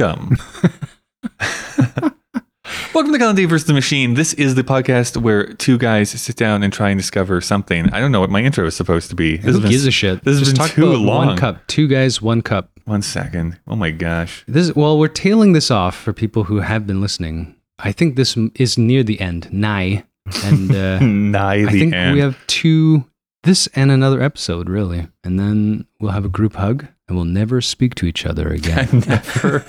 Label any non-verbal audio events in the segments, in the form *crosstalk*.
welcome. *laughs* welcome to Kyle and Dave versus the Machine. This is the podcast where two guys sit down and try and discover something. I don't know what my intro is supposed to be. This Who has been- a shit? This has Just been talk too long. One cup, two guys, one cup. One second. Oh my gosh. This well, we're tailing this off for people who have been listening. I think this is near the end, nigh, and *laughs* uh, Nigh I the think end. we have two, this and another episode, really, and then we'll have a group hug, and we'll never speak to each other again. *laughs* Never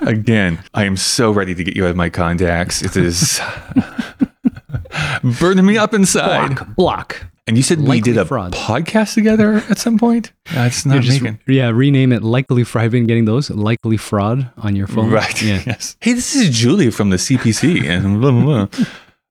again. I am so ready to get you out of my contacts. It is *laughs* burning me up inside. block, block. And you said we did a fraud. podcast together at some point? That's not Yeah, making. yeah, rename it likely fraud. Have been getting those likely fraud on your phone? Right. Yeah. *laughs* Yes. Hey, this is Julie from the CPC. And blah, blah, blah.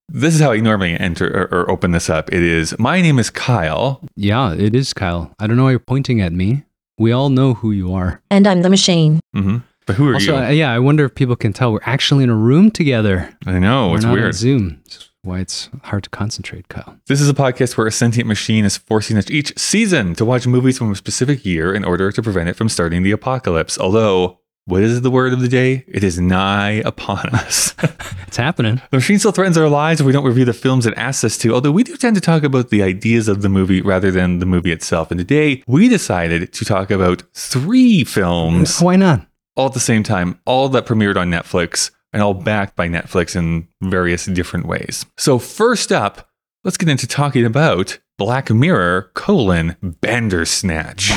This is how I normally enter or, or open this up. It is my name is Kyle. Yeah, it is Kyle. I don't know why you're pointing at me. We all know who you are. And I'm the machine. hmm But who are Also, you? uh, yeah, I wonder if people can tell we're actually in a room together. I know we're it's not on weird. Zoom. That's why it's hard to concentrate, Kyle. This is a podcast where a sentient machine is forcing us each season to watch movies from a specific year in order to prevent it from starting the apocalypse. Although, what is the word of the day? It is nigh upon us. *laughs* It's happening. The machine still threatens our lives if we don't review the films it asks us to, although we do tend to talk about the ideas of the movie rather than the movie itself. And today, we decided to talk about three films Why not? all at the same time, all that premiered on Netflix and all backed by Netflix in various different ways. So, first up, let's get into talking about Black Mirror colon Bandersnatch.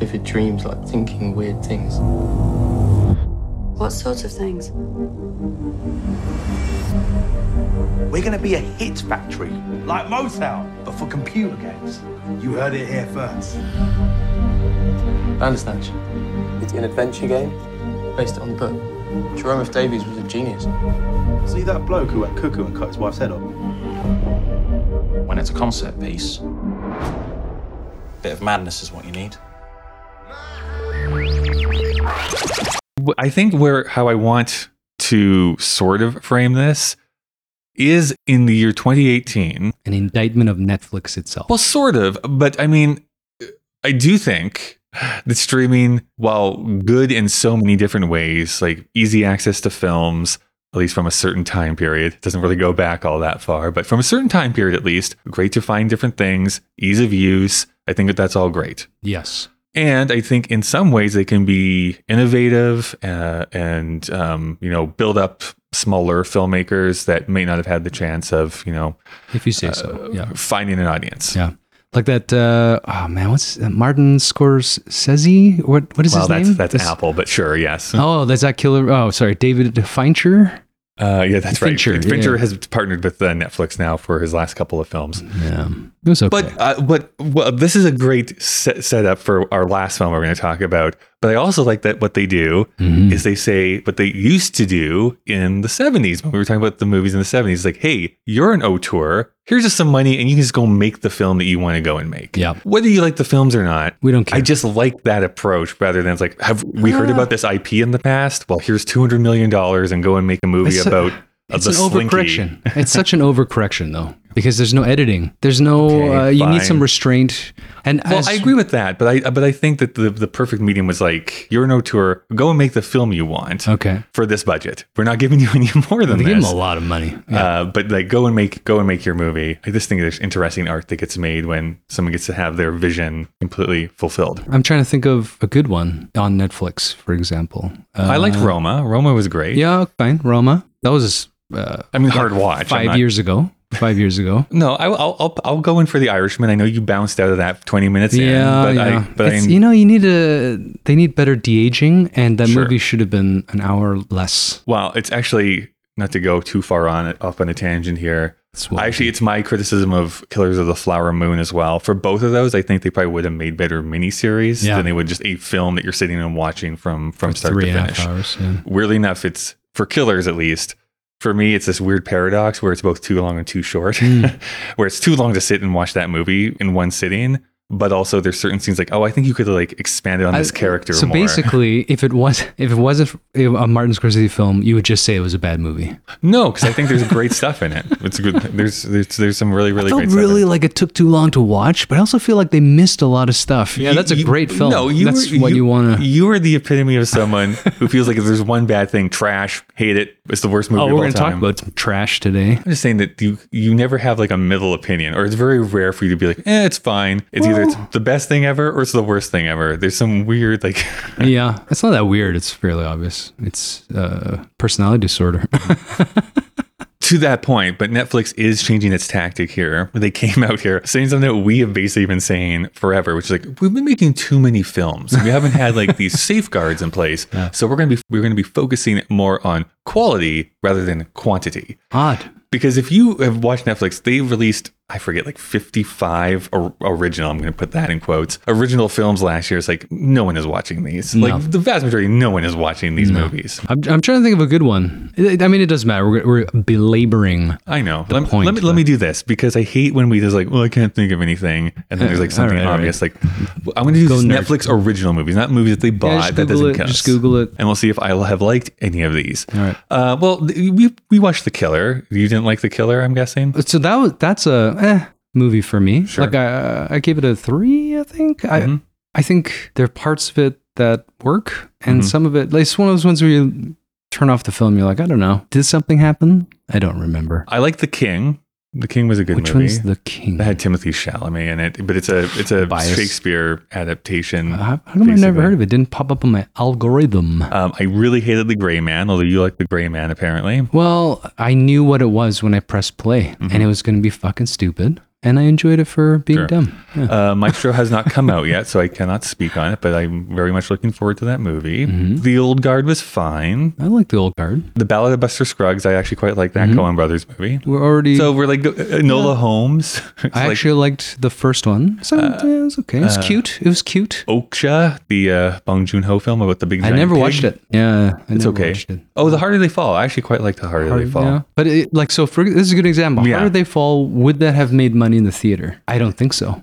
Vivid dreams, like thinking weird things. What sorts of things? We're gonna be a hit factory, like Motown, but for computer games. You heard it here first. Bandersnatch. It's an adventure game based on the book. Jerome F. Davies was a genius. See that bloke who went cuckoo and cut his wife's head off? when it's a concert piece, a bit of madness is what you need. I think where how I want to sort of frame this is in the year 2018. An indictment of Netflix itself. Well, sort of, but I mean, I do think that streaming, while good in so many different ways, like easy access to films, at least from a certain time period, doesn't really go back all that far, but from a certain time period at least, great to find different things, ease of use. I think that that's all great. yes. And I think in some ways they can be innovative uh, and um, you know build up smaller filmmakers that may not have had the chance of you know If you say so. Yeah. finding an audience. Yeah. Like that, uh, oh man, what's that? Martin Scorsese? What, what is Well, his that's name? that's This- Apple, but sure, yes. Oh, that's that killer. Oh, sorry. David Fincher? Uh, yeah, that's Fincher, right. Fincher yeah. has partnered with uh, Netflix now for his last couple of films. Yeah. It was okay. But uh, but well, this is a great set, setup for our last film we're going to talk about. But I also like that what they do Mhm. is they say what they used to do in the 70s when we were talking about the movies in the 70s. Like, hey, you're an auteur. Here's just some money, and you can just go make the film that you want to go and make. Yeah. Whether you like the films or not, we don't care. I just like that approach rather than it's like, have we Ah. heard about this IP in the past? Well, here's $200 million and go and make a movie It's a- about it's an slinky. overcorrection. it's such an overcorrection, though, because there's no editing. There's no. Okay, uh, you need some restraint. And Well, as- I agree with that, but I but I think that the the perfect medium was like you're an auteur, go and make the film you want Okay. for this budget. We're not giving *laughs* you any more than They give this. a lot of money. Yeah. Uh, but like go and make go and make your movie. I just think there's interesting art that gets made when someone gets to have their vision completely fulfilled. I'm trying to think of a good one on Netflix, for example. Uh, I liked Roma. Roma was great. Yeah, fine. Roma. That was uh, I mean hard watch. Five not- years ago. *laughs* Five years ago. No, I, I'll, I'll I'll go in for the Irishman. I know you bounced out of that 20 minutes Yeah, in, but yeah. I but I, you know, you need a. They need better de aging, and that Sure. movie should have been an hour less. well, it's actually not to go too far on it off on a tangent here. Actually, it's my criticism of Killers of the Flower Moon as well. For both of those, I think they probably would have made better miniseries Yeah. than they would just a film that you're sitting and watching from from start three to finish. hours. Yeah. Weirdly enough, it's for Killers at least. For me, it's this weird paradox where it's both too long and too short. Hmm. *laughs* where it's too long to sit and watch that movie in one sitting, but also there's certain scenes like, oh, I think you could like expanded on this I- character So more. basically, if it was *laughs* if it wasn't a Martin Scorsese film, you would just say it was a bad movie. no, because I think there's great stuff in it. It's good. *laughs* There's there's there's some really really I felt great stuff. in really it. like it took too long to watch, but I also feel like they missed a lot of stuff. Yeah, You- that's a you- great film. No, you that's were- what you, want to. You are the epitome of someone who feels like if there's one bad thing, trash, hate it. It's the worst movie Oh, of we're all going to talk time. about some trash today. I'm just saying that you you never have like a middle opinion, or it's very rare for you to be like, eh, it's fine. It's either it's the best thing ever or it's the worst thing ever. There's some weird like *laughs* yeah, it's not that weird. It's fairly obvious. It's uh, personality disorder. *laughs* to that point, but Netflix is changing its tactic here. They came out here saying something that we have basically been saying forever, which is like we've been making too many films. We haven't had like these *laughs* safeguards in place. So we're gonna be we're gonna be focusing more on quality rather than quantity. Odd. Because if you have watched Netflix, they've released, I forget, like 55 or, original, I'm going to put that in quotes, original films last year. It's like, no one is watching these. No. Like, the vast majority, no one is watching these movies. I'm, I'm trying to think of a good one. I mean, it doesn't matter. We're, we're belaboring. I know. Let, point, let me, let me do this because I hate when we just like, well, I can't think of anything. And then there's like *laughs* something right, obvious. Like, I'm going to do Go these nerd. Netflix original movies, not movies that they bought. just that doesn't it, count. just Google it. And we'll see if I'll have liked any of these. All right. Uh, well, we, we watched The Killer. You didn't like The Killer, I'm guessing? So that was that's a eh, movie for me. Sure. Like I, I gave it a three. I think. Mhm. I I think there are parts of it that work, and Mhm. some of it, like it's one of those ones where you turn off the film. You're like, I don't know, did something happen? I don't remember. I like The King. The King was a good Which movie. one's the king? That had Timothée Chalamet in it, but it's a it's a Bias. Shakespeare adaptation. how, how come I've never heard of it? Didn't pop up on my algorithm. Um, I really hated The Gray Man, although you like The Gray Man apparently. Well, I knew what it was when I pressed play, and it was going to be fucking stupid, and I enjoyed it for being Sure. dumb. Yeah. Uh, Maestro has not come out yet, so I cannot speak on it, but I'm very much looking forward to that movie. Mm-hmm. The Old Guard was fine. I like the old guard. The Ballad of Buster Scruggs, I actually quite like that Mm-hmm. Coen Brothers movie. We're already. So we're like uh, Enola Holmes. *laughs* I like actually liked the first one. So yeah, it was okay. It was cute. It was cute. Okja, the uh, Bong Joon Ho film about the big. I never pig. watched it. Yeah, I It's okay. it. Oh, The Harder They Fall. I actually quite like The Harder They Fall. Yeah. But it, like, so for this is a good example. Yeah. Did they fall? Would that have made money in the theater? I don't think so.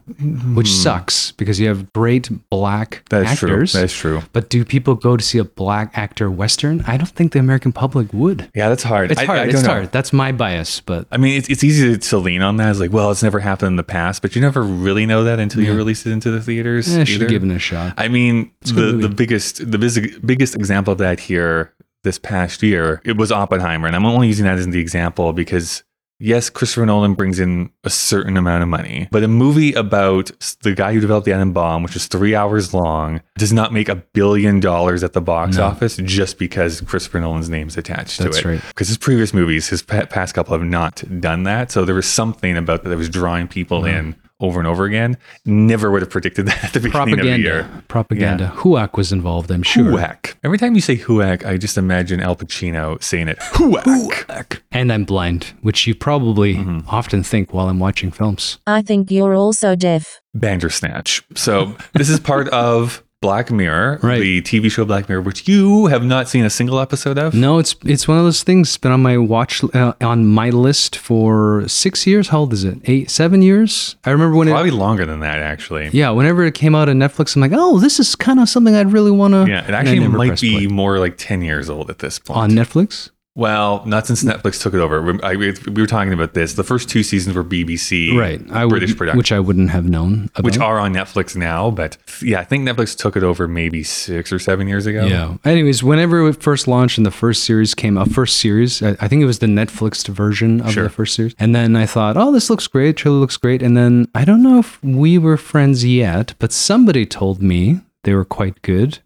Which Hmm. sucks because you have great black That is actors. true. That is true. But do people go to see a black actor western? I don't think the American public would. Yeah, that's hard. It's hard. I it's don't know. hard. That's my bias. But I mean, it's, it's easy to, lean on that. It's like, well, it's never happened in the past, but you never really know that until you release it into the theaters. I should have given it a shot. I mean, the, the biggest the bis- biggest example of that here this past year it was Oppenheimer, and I'm only using that as the example because yes, Christopher Nolan brings in a certain amount of money, but a movie about the guy who developed the atom bomb, which is three hours long, does not make a billion dollars at the box No. office just because Christopher Nolan's name's attached That's to it. right. Because his previous movies, his past couple, have not done that. So there was something about that that was drawing people in over and over again. Never would have predicted that at the beginning of the year. Propaganda. Propaganda. Huac was involved, I'm sure. Huac. Every time you say Huac, I just imagine Al Pacino saying it. Huac. And I'm blind, which you probably Mm-hmm. often think while I'm watching films. I think you're also deaf. Bandersnatch. So this is part of Black Mirror, Right. the TV show Black Mirror, which you have not seen a single episode of. No, it's it's one of those things. It's been on my watch uh, on my list for six years. How old is it? Eight, seven years? I remember when it. Probably it. longer than that, actually. Yeah, whenever it came out on Netflix, I'm like, oh, this is kind of something I'd really want to. Yeah, it actually might be more like 10 years old at this point. on Netflix. Well, not since Netflix took it over. We, I, we were talking about this. The first two seasons were BBC, Right, I would, British production, which I wouldn't have known. About. which are on Netflix now. But yeah, I think Netflix took it over maybe six or seven years ago. Yeah. Anyways, whenever it first launched and the first series came out, first series, I, I think it was the Netflix version of Sure. the first series. And then I thought, oh, this looks great. Trailer looks great. And then I don't know if we were friends yet, but somebody told me they were quite good.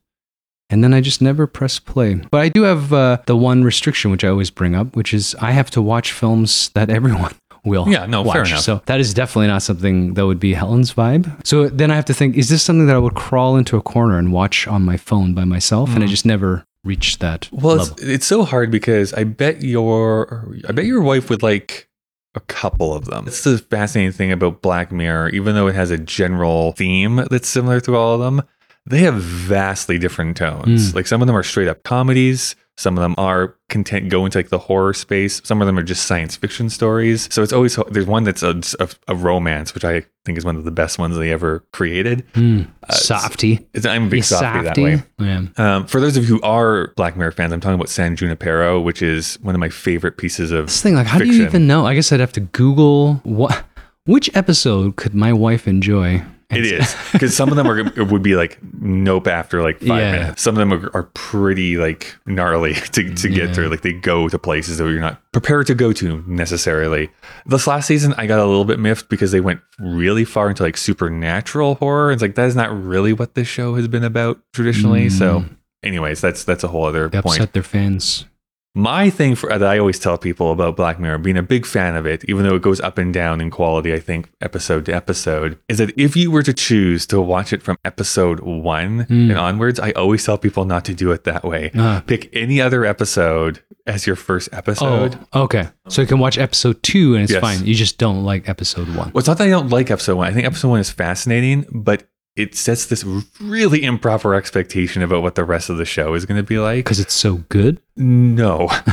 And then I just never press play. But I do have uh, the one restriction, which I always bring up, which is I have to watch films that everyone *laughs* will Yeah, no, watch. fair enough. So that is definitely not something that would be Helen's vibe. So then I have to think, is this something that I would crawl into a corner and watch on my phone by myself? And I just never reached that Well, it's, it's so hard because I bet your I bet your wife would like a couple of them. It's the fascinating thing about Black Mirror, even though it has a general theme that's similar to all of them, they have vastly different tones. Mm. Like some of them are straight up comedies, some of them are content go into like the horror space. Some of them are just science fiction stories. So it's always there's one that's a, a, a romance, which I think is one of the best ones they ever created. Hmm. Uh, Softy. It's, I'm a big softy that way. Yeah. Um, for those of you who are Black Mirror fans, I'm talking about San Junipero, which is one of my favorite pieces of This thing, like, how do you even know? I guess I'd have to Google what, which episode could my wife enjoy? It is because some of them are would be like nope after like five Yeah. minutes. Some of them are, are pretty like gnarly *laughs* to, to get Yeah. through. Like they go to places that you're not prepared to go to necessarily. This last season, I got a little bit miffed because they went really far into like supernatural horror. It's like that is not really what this show has been about traditionally. So, mm. anyways, that's that's a whole other They point. upset their fans. My thing for that I always tell people about Black Mirror, being a big fan of it, even though it goes up and down in quality, I think episode to episode, is that if you were to choose to watch it from episode one and onwards, I always tell people not to do it that way. Ah. Pick any other episode as your first episode. Oh, okay. So you can watch episode two and it's Yes. fine. You just don't like episode one. Well, it's not that I don't like episode one. I think episode one is fascinating, but it sets this really improper expectation about what the rest of the show is going to be like. Because it's so good. No. *laughs*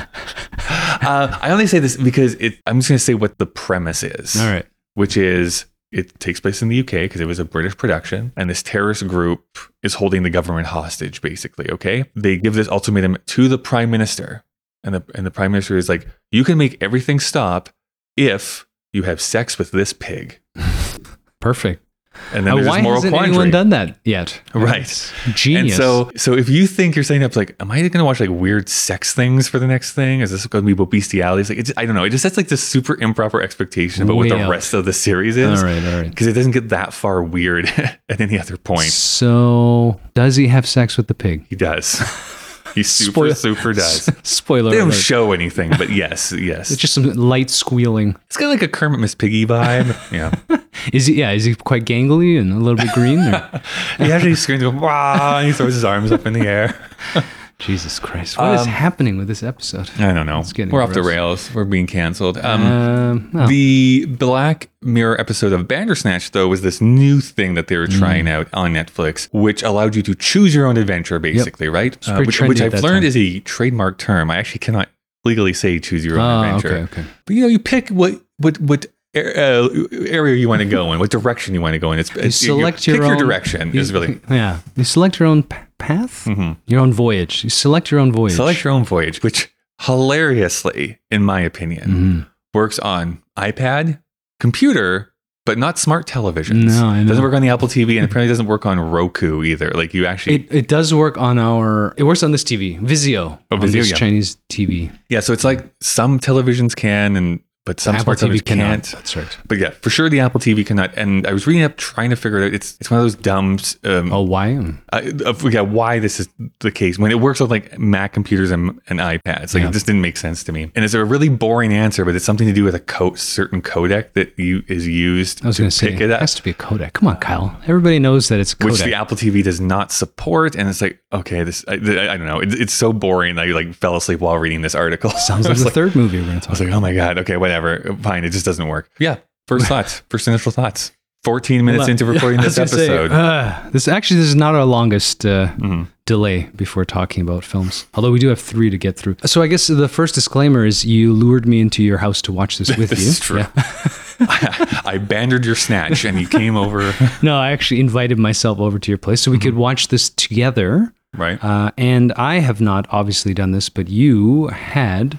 uh, I only say this because it, I'm just going to say what the premise is. All right. Which is it takes place in the UK because it was a British production, and this terrorist group is holding the government hostage, basically. Okay. They give this ultimatum to the prime minister, and the, and the prime minister is like, you can make everything stop if you have sex with this pig. *laughs* Perfect. And then Uh, why hasn't quandary. anyone done that yet? *laughs* Right. It's Genius. And so, so if you think you're saying up like, am I going to watch like weird sex things for the next thing? Is this going to be about bestiality? It's like, it's, I don't know. It just sets like this super improper expectation about what the rest of the series is. all right, all right. Because it doesn't get that far weird *laughs* at any other point. So does he have sex with the pig? He does. *laughs* He super, Spoil- super does. Spoiler They don't alert. show anything, but yes, *laughs* yes. It's just some light squealing. It's got like a Kermit Miss Piggy vibe. Yeah. *laughs* Is he? Yeah. Is he quite gangly and a little bit green? *laughs* He actually screams, wow, and he throws his arms up in the air. Jesus Christ! What is Um, happening with this episode? I don't know. It's getting We're off the rails. We're being canceled. Um, Um, oh. The Black Mirror episode of Bandersnatch, though, was this new thing that they were trying Mm. out on Netflix, which allowed you to choose your own adventure, basically, right? Uh, which, which I've learned time. is a trademark term. I actually cannot legally say choose your own Oh, adventure. okay, okay. But you know, you pick what what what uh, area you want to go in, what direction you want to go in. It's, You it's- select you your pick own your direction. you- is really yeah. You select your own p- path, Mhm. your own voyage. You select your own voyage. select your own voyage, which hilariously, in my opinion, Mhm. works on iPad, computer, but not smart televisions. No, I know. Doesn't work on the Apple TV and apparently doesn't work on Roku either. Like you actually, It, it does work on our. It works on this TV, Vizio. Oh, Vizio, this yeah. Chinese TV. yeah. So it's like some televisions can, and but some Apple smart TV cannot. can't. That's right. But yeah, for sure the Apple TV cannot. And I was reading up trying to figure it out. It's it's one of those dumb. Um, Oh, why? I, I forget why this is the case when it works with like Mac computers and, and iPads. Like Yeah. it just didn't make sense to me. And it's a really boring answer, but it's something to do with a co- certain codec that you is used I was to going to say pick it has to be a codec. Come on, Kyle. Everybody knows that it's codec. which the Apple TV does not support. And it's like, okay, this I, I don't know. It, it's so boring that I like fell asleep while reading this article. Sounds *laughs* like the third movie we're going to I was like, oh my god, okay, whatever, fine. It just doesn't work. Yeah. First *laughs* thoughts, first initial thoughts. Fourteen minutes about. into recording I this was gonna say, episode. uh, this actually this is not our longest uh, Mhm. delay before talking about films. Although we do have three to get through. So I guess the first disclaimer is you lured me into your house to watch this *laughs* with This you. is true. *laughs* I bandered your snatch, and you came over. No, I actually invited myself over to your place so we could watch this together. Right. Uh, and I have not obviously done this, but you had.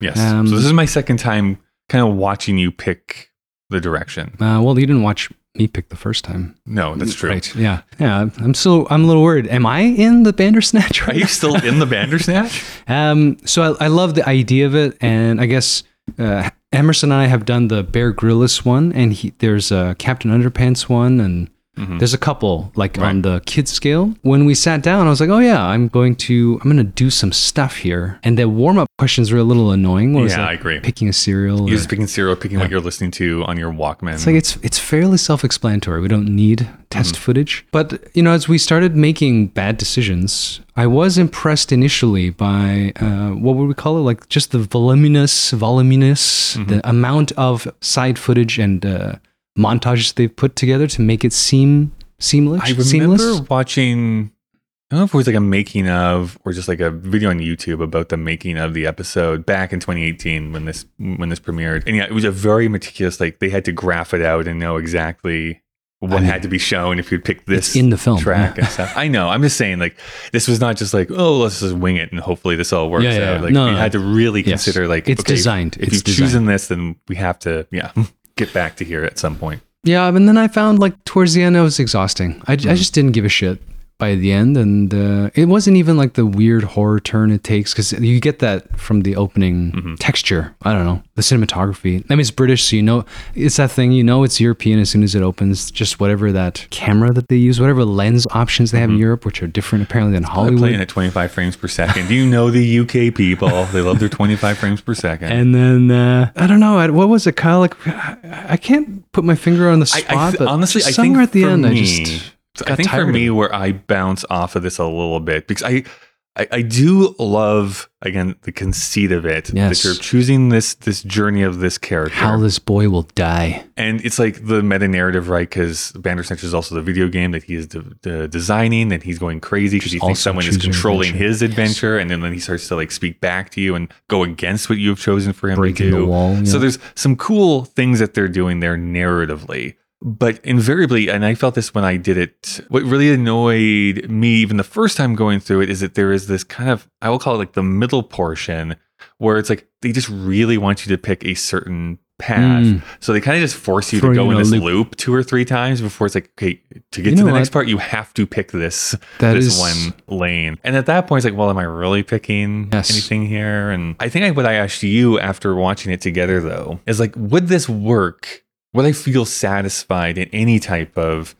Yes. um, so this is my second time, kind of watching you pick the direction. Uh, well, you didn't watch me pick the first time. No, that's true. Right. Yeah. Yeah. I'm still. I'm a little worried. Am I in the Bandersnatch Right Are you still in the *laughs* bandersnatch? Um, so I, I love the idea of it, and I guess uh, Emerson and I have done the Bear Grylls one, and he, there's a Captain Underpants one, and Mhm. there's a couple like on the kids scale. When we sat down, I was like, "Oh yeah, I'm going to I'm going to do some stuff here." And the warm up questions were a little annoying. What was Yeah, that? I agree. Picking a cereal. You're or- just picking cereal, picking what you're listening to on your Walkman. it's like it's it's fairly self-explanatory. We don't need test Mm-hmm. footage. But you know, as we started making bad decisions, I was impressed initially by uh, what would we call it? Like just the voluminous, voluminous, Mm-hmm. the amount of side footage and uh, montages they've put together to make it seem seamless. I remember seamless. watching I don't know if it was like a making of or just like a video on YouTube about the making of the episode back in 2018 when this when this premiered. And yeah, it was a very meticulous like they had to graph it out and know exactly what I mean, had to be shown if you pick this in the film. track Yeah. and stuff. I know. I'm just saying like this was not just like, oh, let's just wing it and hopefully this all works Yeah, yeah, out. Like No, you no, had to really Yes. consider like It's okay, designed. If It's you've designed. chosen this, then we have to yeah *laughs* get back to here at some point. Yeah, and then I found like towards the end it was exhausting. I, I hmm. just didn't give a shit by the end, and uh, it wasn't even like the weird horror turn it takes because you get that from the opening texture. I don't know the cinematography. I mean, it's British, so you know it's that thing. You know it's European as soon as it opens. Just whatever that camera that they use, whatever lens options they have in Europe, which are different apparently than They're Hollywood. playing at 25 frames per second. Do you know the UK people? They love their 25 frames per second. And then uh, I don't know what was it, Kyle? Like I I can't put my finger on the spot, I th- but honestly, I think somewhere at the end, me, I just I think for me, where I bounce off of this a little bit because I, I, I do love again the conceit of it Yes. that you're choosing this this journey of this character, how this boy will die. and it's like the meta narrative, right? Because Bandersnatch is also the video game that he is de- de- designing, and he's going crazy because he thinks someone is controlling adventure. his adventure, and then, then he starts to like speak back to you and go against what you have chosen for him Breaking to the do. wall, So there's some cool things that they're doing there narratively. But invariably, and I felt this when I did it, what really annoyed me even the first time going through it is that there is this kind of, I will call it like the middle portion where it's like they just really want you to pick a certain path. Mm. So they kind of just force you Throw to you go in in this loop. loop. two or three times before it's like, okay, to get You to the next part, you have to pick this That this is- one lane. And at that point, it's like, well, am I really picking Yes. anything here? And I think I, what I asked you after watching it together, though, is like, would this work? Would I feel satisfied in any type of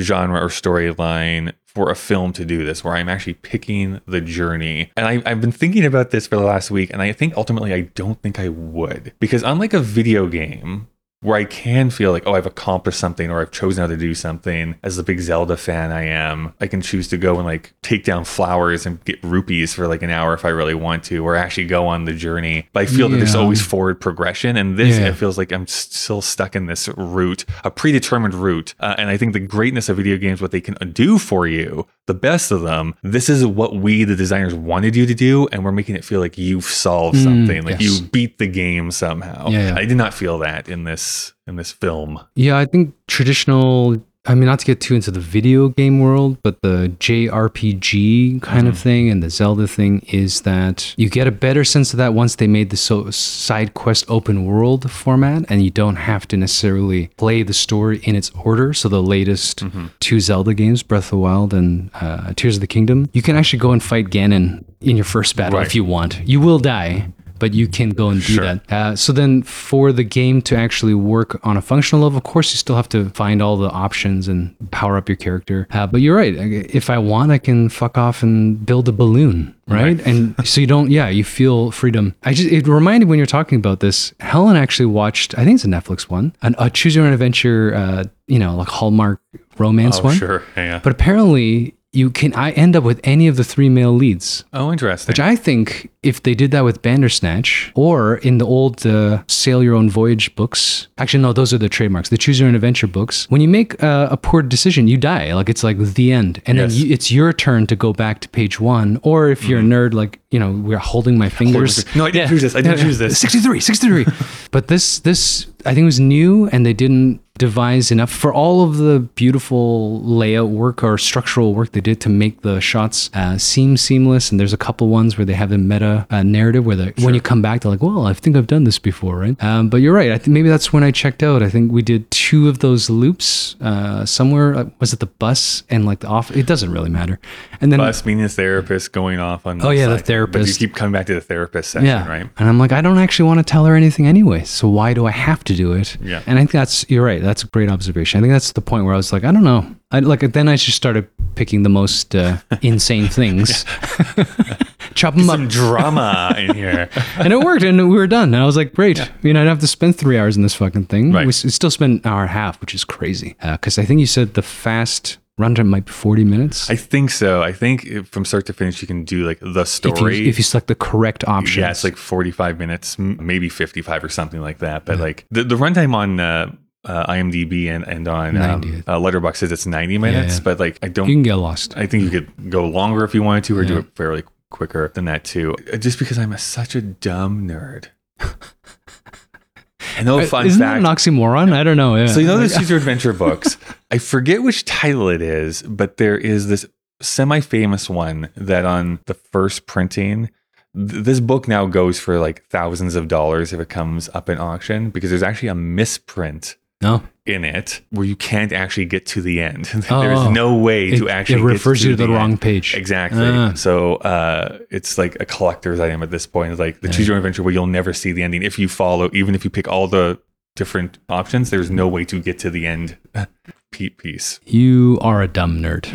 genre or storyline for a film to do this, where I'm actually picking the journey? And I, I've been thinking about this for the last week, and I think ultimately I don't think I would. Because unlike a video game, where I can feel like, oh, I've accomplished something or I've chosen how to do something. As the big Zelda fan I am, I can choose to go and like take down flowers and get rupees for like an hour if I really want to, or actually go on the journey. But I feel that there's always forward progression. And this, Yeah. it feels like I'm still stuck in this route, a predetermined route. Uh, and I think the greatness of video games, what they can do for you, the best of them, this is what we, the designers, wanted you to do. And we're making it feel like you've solved Mm, something, like yes. you beat the game somehow. Yeah, yeah. I did not feel that in this in this film. Yeah, I think traditional. I mean, not to get too into the video game world, but the JRPG kind of thing and the Zelda thing is that you get a better sense of that once they made the so side quest open world format, and you don't have to necessarily play the story in its order. So the latest two Zelda games, Breath of the Wild and uh, Tears of the Kingdom, you can actually go and fight Ganon in your first battle Right. if you want. You will die. But you can go and do Sure. that. Uh, so then, for the game to actually work on a functional level, of course, you still have to find all the options and power up your character. Uh, but you're right. If I want, I can fuck off and build a balloon, right? Right. And so you don't. Yeah, you feel freedom. I just it reminded when you're talking about this. Helen actually watched. I think it's a Netflix one, an, a Choose Your Own Adventure. Uh, you know, like Hallmark romance oh, one. sure. Yeah, yeah. But apparently, you can. I end up with any of the three male leads. oh, interesting. Which I think if they did that with Bandersnatch or in the old uh, Sail Your Own Voyage books, actually, no, those are the trademarks, the Choose Your Own Adventure books, when you make uh, a poor decision, you die. Like it's like the end. And Yes. then you, it's your turn to go back to page one. Or if you're a nerd, like, you know, we're holding my fingers. no, I didn't choose this. I didn't *laughs* choose this. 63, 63. *laughs* but this, this, I think it was new and they didn't devise enough for all of the beautiful layout work or structural work they did to make the shots uh, seem seamless. And there's a couple ones where they have a meta uh, narrative where they, when you come back, they're like, well, I think I've done this before, right? Um, but you're right. I think maybe that's when I checked out. I think we did two of those loops uh, somewhere. Uh, was it the bus and like the off? It doesn't really matter. And then Bus meaning the therapist going off on. Oh, yeah, the therapist. But you keep coming back to the therapist session, yeah. right? And I'm like, I don't actually want to tell her anything anyway. So why do I have to do it? Yeah. And I think that's you're right. That's a great observation. I think that's the point where I was like, I don't know. I like then I just started picking the most uh, *laughs* insane things, *laughs* chop them Some up, drama in here. *laughs* and it worked. And we were done. And I was like, great. You know, I don't have to spend three hours in this fucking thing. Right. We s- still spent an hour and a half, which is crazy. Because I think you said the fast runtime might be 40 minutes. I think so. I think if- from start to finish, you can do like the if you, story. if you select the correct option. yeah, it's like 45 minutes, maybe 55 or something like that. But like the, the runtime on uh, uh, IMDb and and on 90. um, uh, Letterboxd says it's 90 minutes, yeah. but like I don't You can get lost. I think you could go longer if you wanted to, or do it fairly quicker than that too. Uh, Just because I'm a, such a dumb nerd. *laughs* *laughs* Know fun Isn't fact. that an oxymoron? I don't know. Yeah. so you know those Your *laughs* Adventure books. I forget which title it is, but there is this semi-famous one that on the first printing, th- this book now goes for like thousands of dollars if it comes up in auction because there's actually a misprint no. In it where you can't actually get to the end. *laughs* There's Oh. no way It, to actually it refers get you to the, end. wrong page. Exactly. Ah. So uh, it's like a collector's item at this point. It's like the choose your own adventure where you'll never see the ending. If you follow, even if you pick all the different options, there's no way to get to the end *laughs* piece. You are a dumb nerd.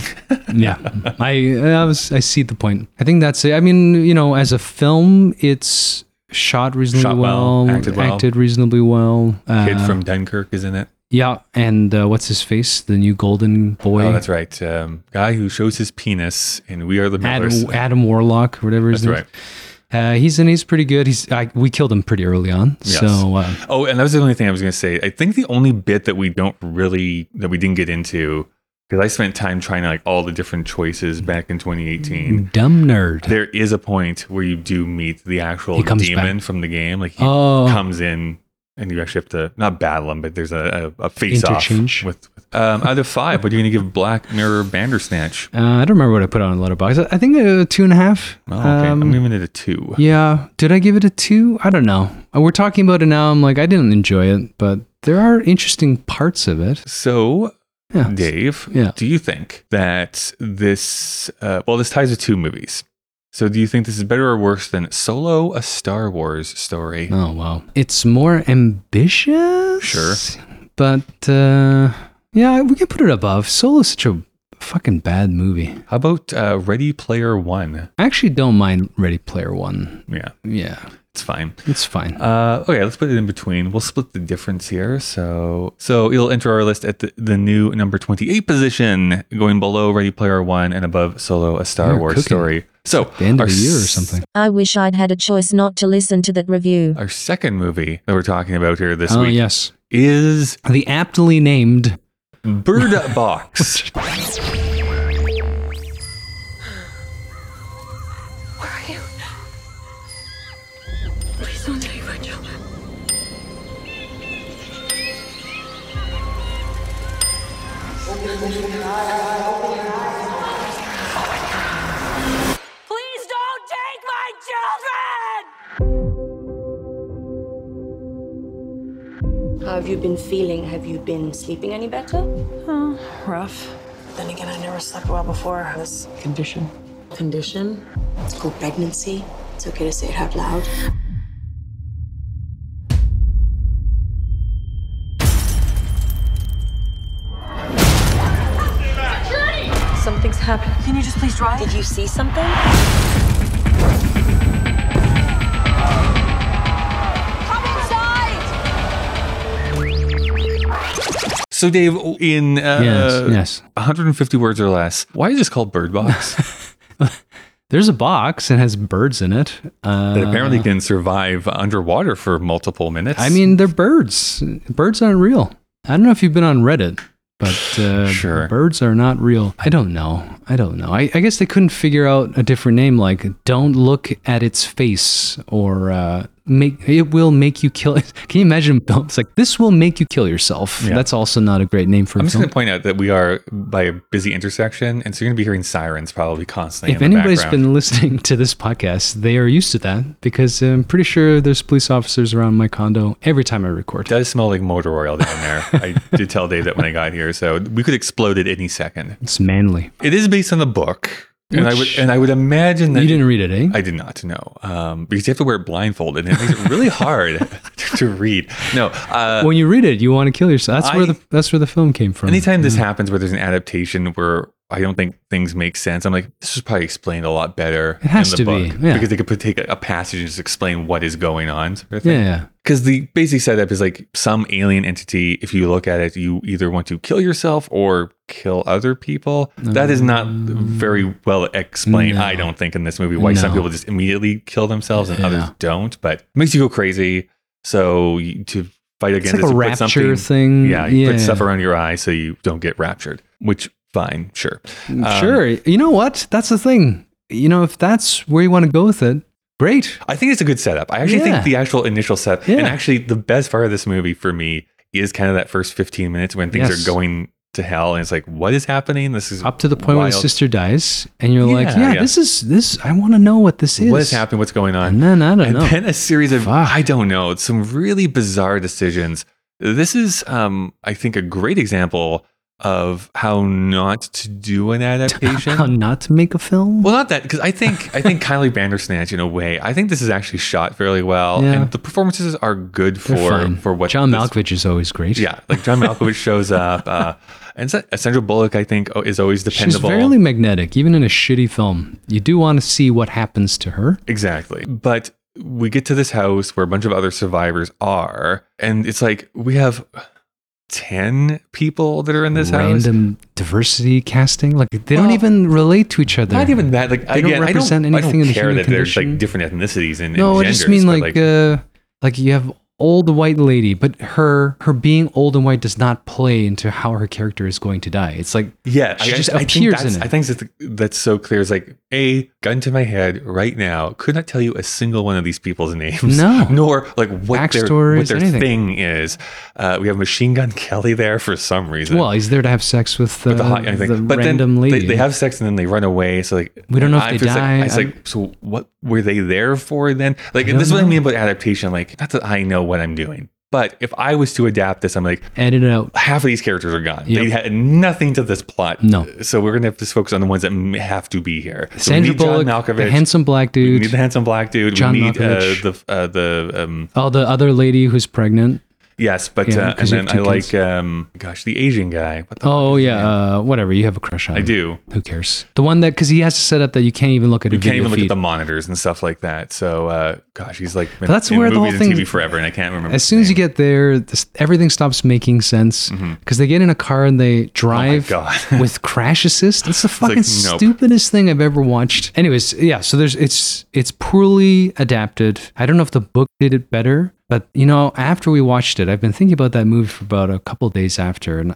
*laughs* yeah, I I was I see the point. I think that's it. I mean, you know, as a film, it's shot reasonably Shot well, well, acted well. reasonably well. Uh, Kid from Dunkirk is in it. Yeah, and uh, what's his face? The new golden boy, Oh, that's right. Um, guy who shows his penis in We Are the Millers. Adam Adam Warlock, whatever his That's name. right. Uh, he's in. He's pretty good. He's. I, we killed him pretty early on. Yes. So uh, Oh, and that was the only thing I was going to say. I think the only bit that we don't really that we didn't get into because I spent time trying to like all the different choices back in 2018. dumb nerd. There is a point where you do meet the actual demon back. from the game. Like he Oh. comes in and you actually have to not battle them, but there's a, a, a face off Interchange. with. with um, out of five, what are you going to give Black Mirror Bandersnatch? Uh, I don't remember what I put on a Letterboxd. I, I think a two and a half. Oh, okay, Um, I'm giving it a two. Yeah. Did I give it a two? I don't know. Uh, We're talking about it now. I'm like, I didn't enjoy it, but there are interesting parts of it. So Yeah. Dave, Yeah. do you think that this, uh, well, this ties to two movies. So do you think this is better or worse than Solo, a Star Wars story? Oh, wow. It's more ambitious. Sure. But uh, yeah, we can put it above. Solo's such a fucking bad movie. How about uh, Ready Player One? I actually don't mind Ready Player One. Yeah, Yeah, it's fine. it's fine. Uh, okay, let's put it in between. We'll split the difference here. So, so it'll enter our list at the, the new number twenty-eight position, going below Ready Player One and above Solo, a Star You're Wars cooking. story. So, the end of the year or something. I wish I'd had a choice not to listen to that review. Our second movie that we're talking about here this Oh, week yes. is The aptly named Bird *laughs* Box. How have you been feeling? Have you been sleeping any better? Oh, rough. Then again, I never slept well before this condition. Condition? It's called pregnancy. It's okay to say it out loud. Happened. Can you just please drive? Did you see something? So, Dave, in uh, yes, yes. 150 words or less, why is this called Bird Box? *laughs* There's a box and has birds in it. Uh, that apparently can survive underwater for multiple minutes. I mean, they're birds. Birds aren't real. I don't know if you've been on Reddit, but uh, Sure. birds are not real. I don't know. I don't know. I, I guess they couldn't figure out a different name like "Don't look at its face" or uh, "Make it will make you kill." it. *laughs* Can you imagine? *laughs* It's like this will make you kill yourself. Yeah. That's also not a great name for I'm just going to point out that we are by a busy intersection, and so you're going to be hearing sirens probably constantly. If anybody's background. been *laughs* listening to this podcast, they are used to that because I'm pretty sure there's police officers around my condo every time I record. It does smell like motor oil down there. I did tell Dave that when I got here, so we could explode at any second. It's manly. It is based on the book, and I would and I would imagine that You didn't read it, eh? I did not know um, because you have to wear it blindfolded, and it makes it really hard *laughs* to read. No, uh, when you read it, you want to kill yourself. That's where the that's where the film came from. anytime this happens where there's an adaptation where I don't think things make sense, I'm like, this is probably explained a lot better. It has in the to be, book, yeah. because they could put, take a, a passage and just explain what is going on. Sort of yeah, yeah. Because the basic setup is like some alien entity. If you look at it, you either want to kill yourself or kill other people. That is not mm. very well explained, No. I don't think, in this movie. Why some people just immediately kill themselves and Yeah. others don't. But it makes you go crazy. So you, to fight It's against like it, a rapture something- thing. Yeah, you yeah. put stuff around your eye so you don't get raptured. Which fine, sure. Um, sure. You know what? That's the thing. You know, if that's where you want to go with it, great. I think it's a good setup. I actually Yeah. think the actual initial set, Yeah. and actually the best part of this movie for me is kind of that first 15 minutes when things Yes. are going to hell and it's like, what is happening? This is Up to the point where his sister dies, and you're like, Yeah, yeah, yeah. this is this. I want to know what this is. What is happening? What's going on? And then I don't and know. then a series of Fuck. I don't know, some really bizarre decisions. This is, um, I think, a great example of how not to do an adaptation. *laughs* How not to make a film? Well, not that because I think I think Kylie Bandersnatch in a way. I think this is actually shot fairly well, Yeah. and the performances are good for for what John this- Malkovich is always great. Yeah, like John Malkovich shows up, uh, and Sa- Sandra Bullock I think oh, is always dependable. She's fairly magnetic, even in a shitty film. You do want to see what happens to her. Exactly. But we get to this house where a bunch of other survivors are, and it's like we have 10 people that are in this house. Random diversity casting, like they don't even relate to each other. Not even that. Like They don't represent I don't, anything I in don't the care human that there's like different ethnicities and, no, and I just mean but, like, uh, like you have old white lady, but her her being old and white does not play into how her character is going to die. It's like yeah, she just I, I appears that's, in it. I think that's, that's so clear. It's like a gun to my head right now. Could not tell you a single one of these people's names. No. *laughs* nor like what their what their thing is. Uh, we have Machine Gun Kelly there for some reason. well, he's there to have sex with, uh, With the hot the. But random then lady. They, they have sex and then they run away. So like We don't know if I they like- die. I was like, so what were they there for then? Like this is what I mean about adaptation. Like not that I know what I'm doing, but if I was to adapt this, I'm like edit it out. half of these characters are gone. Yep. They had nothing to this plot. No. So we're gonna have to focus on the ones that have to be here. So we Sandra need John Bullock, Malkovich. the handsome black we dude. need the handsome black dude. John we need uh, the uh, the um Oh, the other lady who's pregnant. Yes, but Yeah, uh, and then I like um gosh the Asian guy. The Oh fuck is his name? yeah, uh, whatever. You have a crush on. I him. do. Who cares? The one that because he has to set up that you can't even look at a You can't even look feed. at the monitors and stuff like that. So, uh, gosh, he's like that's in where the whole thing- TV forever, and I can't remember. as soon as you get there, this, everything stops making sense because they get in a car and they drive Oh *laughs* with crash assist. *laughs* It's the fucking like, nope. stupidest thing I've ever watched. Anyways, yeah. So there's it's it's poorly adapted. I don't know if the book did it better, but you know, after we watched it, I've been thinking about that movie for about a couple days after, and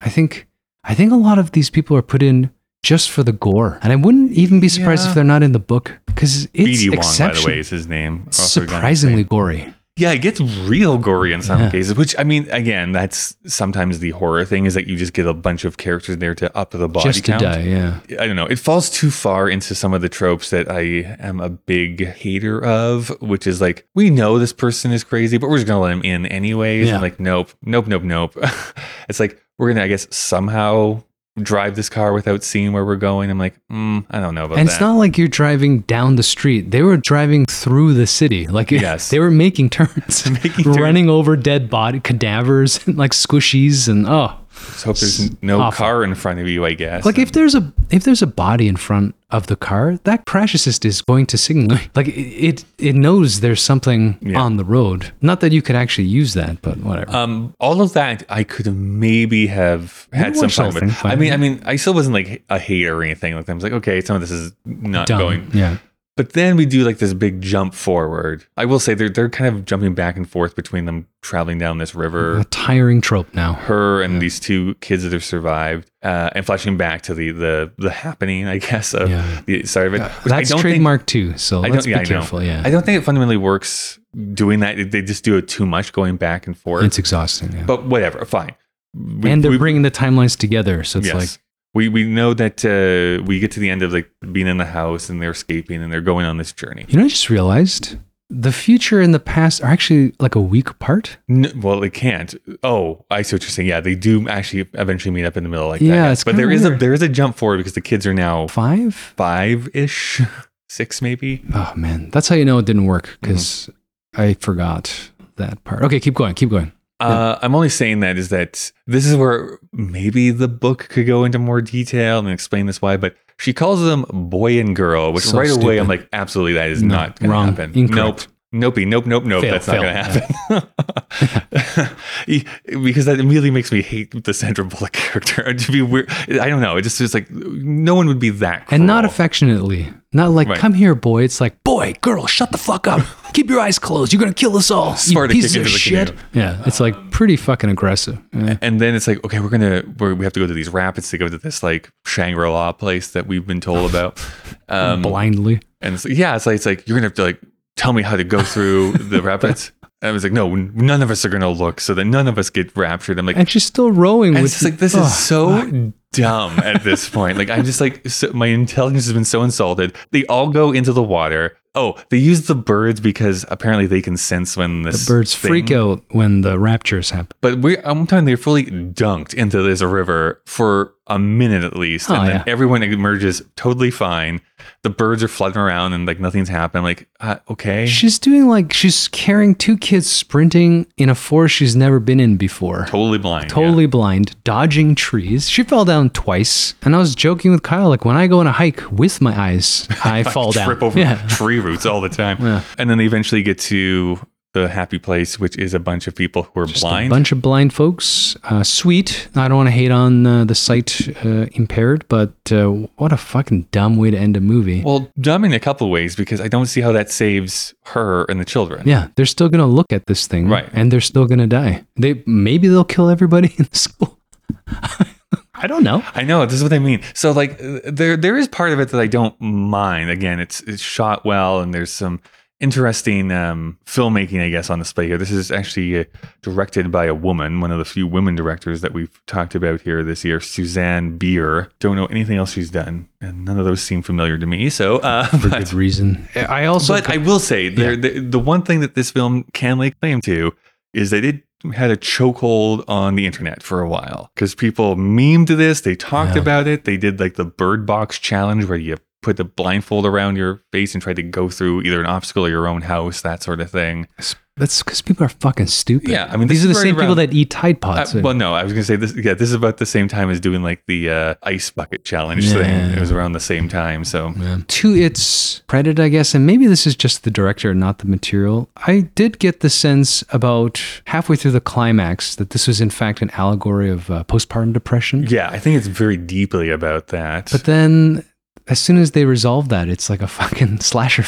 I think I think a lot of these people are put in. Just for the gore, and I wouldn't even be surprised Yeah. if they're not in the book because it's B.D. Wong, by the way, is his name. It's Also gonna surprisingly gory. Yeah, it gets real gory in some Yeah. cases. Which I mean, again, that's sometimes the horror thing is that you just get a bunch of characters there to up the body Just to count. die, yeah. I don't know. It falls too far into some of the tropes that I am a big hater of, which is like, we know this person is crazy, but we're just going to let him in anyways. Yeah. And like, nope, nope, nope, nope. *laughs* it's like, we're going to, I guess, somehow drive this car without seeing where we're going. I'm like, mm, I don't know about And that. it's not like you're driving down the street. They were driving through the city. Like *laughs* Yes. they were making turns, *laughs* Making *laughs* turns. running over dead body cadavers and like squishies and oh. Just hope there's no awful. car in front of you, I guess. Like if there's a if there's a body in front of the car, that crash assist is going to signal *laughs* like it it, knows there's something Yeah. on the road. Not that you could actually use that, but whatever. Um, all of that I could have maybe have had some fun with. I mean, I mean, I still wasn't like a hater or anything like that. I was like, okay, some of this is not Dumb. going. Yeah. But then we do like this big jump forward. I will say they're they're kind of jumping back and forth between them traveling down this river. A tiring trope now. Her and these two kids that have survived, uh, and flashing back to the the the happening, I guess, of Yeah. the start of it. That's trademark too. So I don't. Yeah, be careful. Yeah. I don't think it fundamentally works doing that. They just do it too much, going back and forth. it's exhausting. Yeah. but whatever, fine. We- and they're we- bringing the timelines together. So it's yes. like, we we know that uh, we get to the end of like being in the house and they're escaping and they're going on this journey. you know, I just realized the future and the past are actually like a week apart. N well, they can't. Oh, I see what you're saying. Yeah, they do actually eventually meet up in the middle like Yeah, that. it's but there kinda is a there is a jump forward because the kids are now Five? five ish, *laughs* six maybe. Oh, man. That's how you know it didn't work because Mm-hmm. I forgot that part. Okay, keep going. Keep going. Uh, I'm only saying that is that this is where maybe the book could go into more detail and explain this why, but she calls them boy and girl, which So right away. I'm like, absolutely, that is No, not going to happen. Incorrect. Nope. Nope, nope, nope, nope. Fail, that's not going to happen. *laughs* Because that immediately makes me hate the Sandra Bullock *laughs* character. *laughs* To be weird, I don't know. It just is like no one would be that. and not affectionately. Not like, Right. come here, boy. It's like, boy, girl, shut the fuck up. Keep your eyes closed. You're gonna kill us all. Smart you kick pieces of shit. canoe. Yeah, it's like pretty fucking aggressive. Yeah. And then it's like, okay, we're gonna we're, we have to go to these rapids to go to this like Shangri La place that we've been told about. Um, Blindly. and it's, yeah, it's like it's like you're gonna have to like tell me how to go through the *laughs* rapids. And I was like, no, none of us are gonna look, so that none of us get raptured. I'm like, And she's still rowing And with it's just like this Oh, is so *laughs* dumb at this point. Like I'm just like so, my intelligence has been so insulted. They all go into the water. Oh, they use the birds because apparently they can sense when this the birds thing- freak out when the raptures happen. But we I'm telling you, they're fully dunked into this river for a minute at least, Oh, and then yeah. everyone emerges totally fine. The birds are fluttering around and like nothing's happened. Like, uh, okay, She's doing like she's carrying two kids sprinting in a forest she's never been in before. totally blind. yeah. Totally blind, dodging trees. She fell down twice. And I was joking with Kyle, like when I go on a hike with my eyes, I *laughs* fall down. trip over *laughs* Yeah. tree roots all the time. Yeah. And then they eventually get to the happy place, which is a bunch of people who are Just blind. A bunch of blind folks. Uh, sweet. I don't want to hate on uh, the sight uh, impaired, but uh, what a fucking dumb way to end a movie. well, dumb in a couple of ways because I don't see how that saves her and the children. yeah, they're still gonna look at this thing, Right. And they're still gonna die. They maybe they'll kill everybody *laughs* in the school. *laughs* I don't know. I know this is what I mean. So like uh, there there is part of it that I don't mind. Again, it's it's shot well and there's some interesting um, filmmaking, I guess, on display here. This is actually uh, directed by a woman, one of the few women directors that we've talked about here this year, Susanne Bier. Don't know anything else she's done, and none of those seem familiar to me. So, uh, For *laughs* but, good reason. I also but I will say, there, the, the one thing that this film can lay claim to is that it had a chokehold on the internet for a while because people memed this, they talked Yeah. about it, they did like the bird box challenge where you put the blindfold around your face and tried to go through either an obstacle or your own house, that sort of thing. That's because people are fucking stupid. Yeah, I mean, these are the right same people that eat Tide Uh, Pods. well, no, I was gonna say this. Yeah, this is about the same time as doing like the uh, ice bucket challenge Yeah. thing. It was around the same time. So Yeah. To its credit, I guess, and maybe this is just the director, not the material. I did get the sense about halfway through the climax that this was in fact an allegory of uh, postpartum depression. yeah, I think it's very deeply about that. But then, as soon as they resolve that, it's like a fucking *laughs* slasher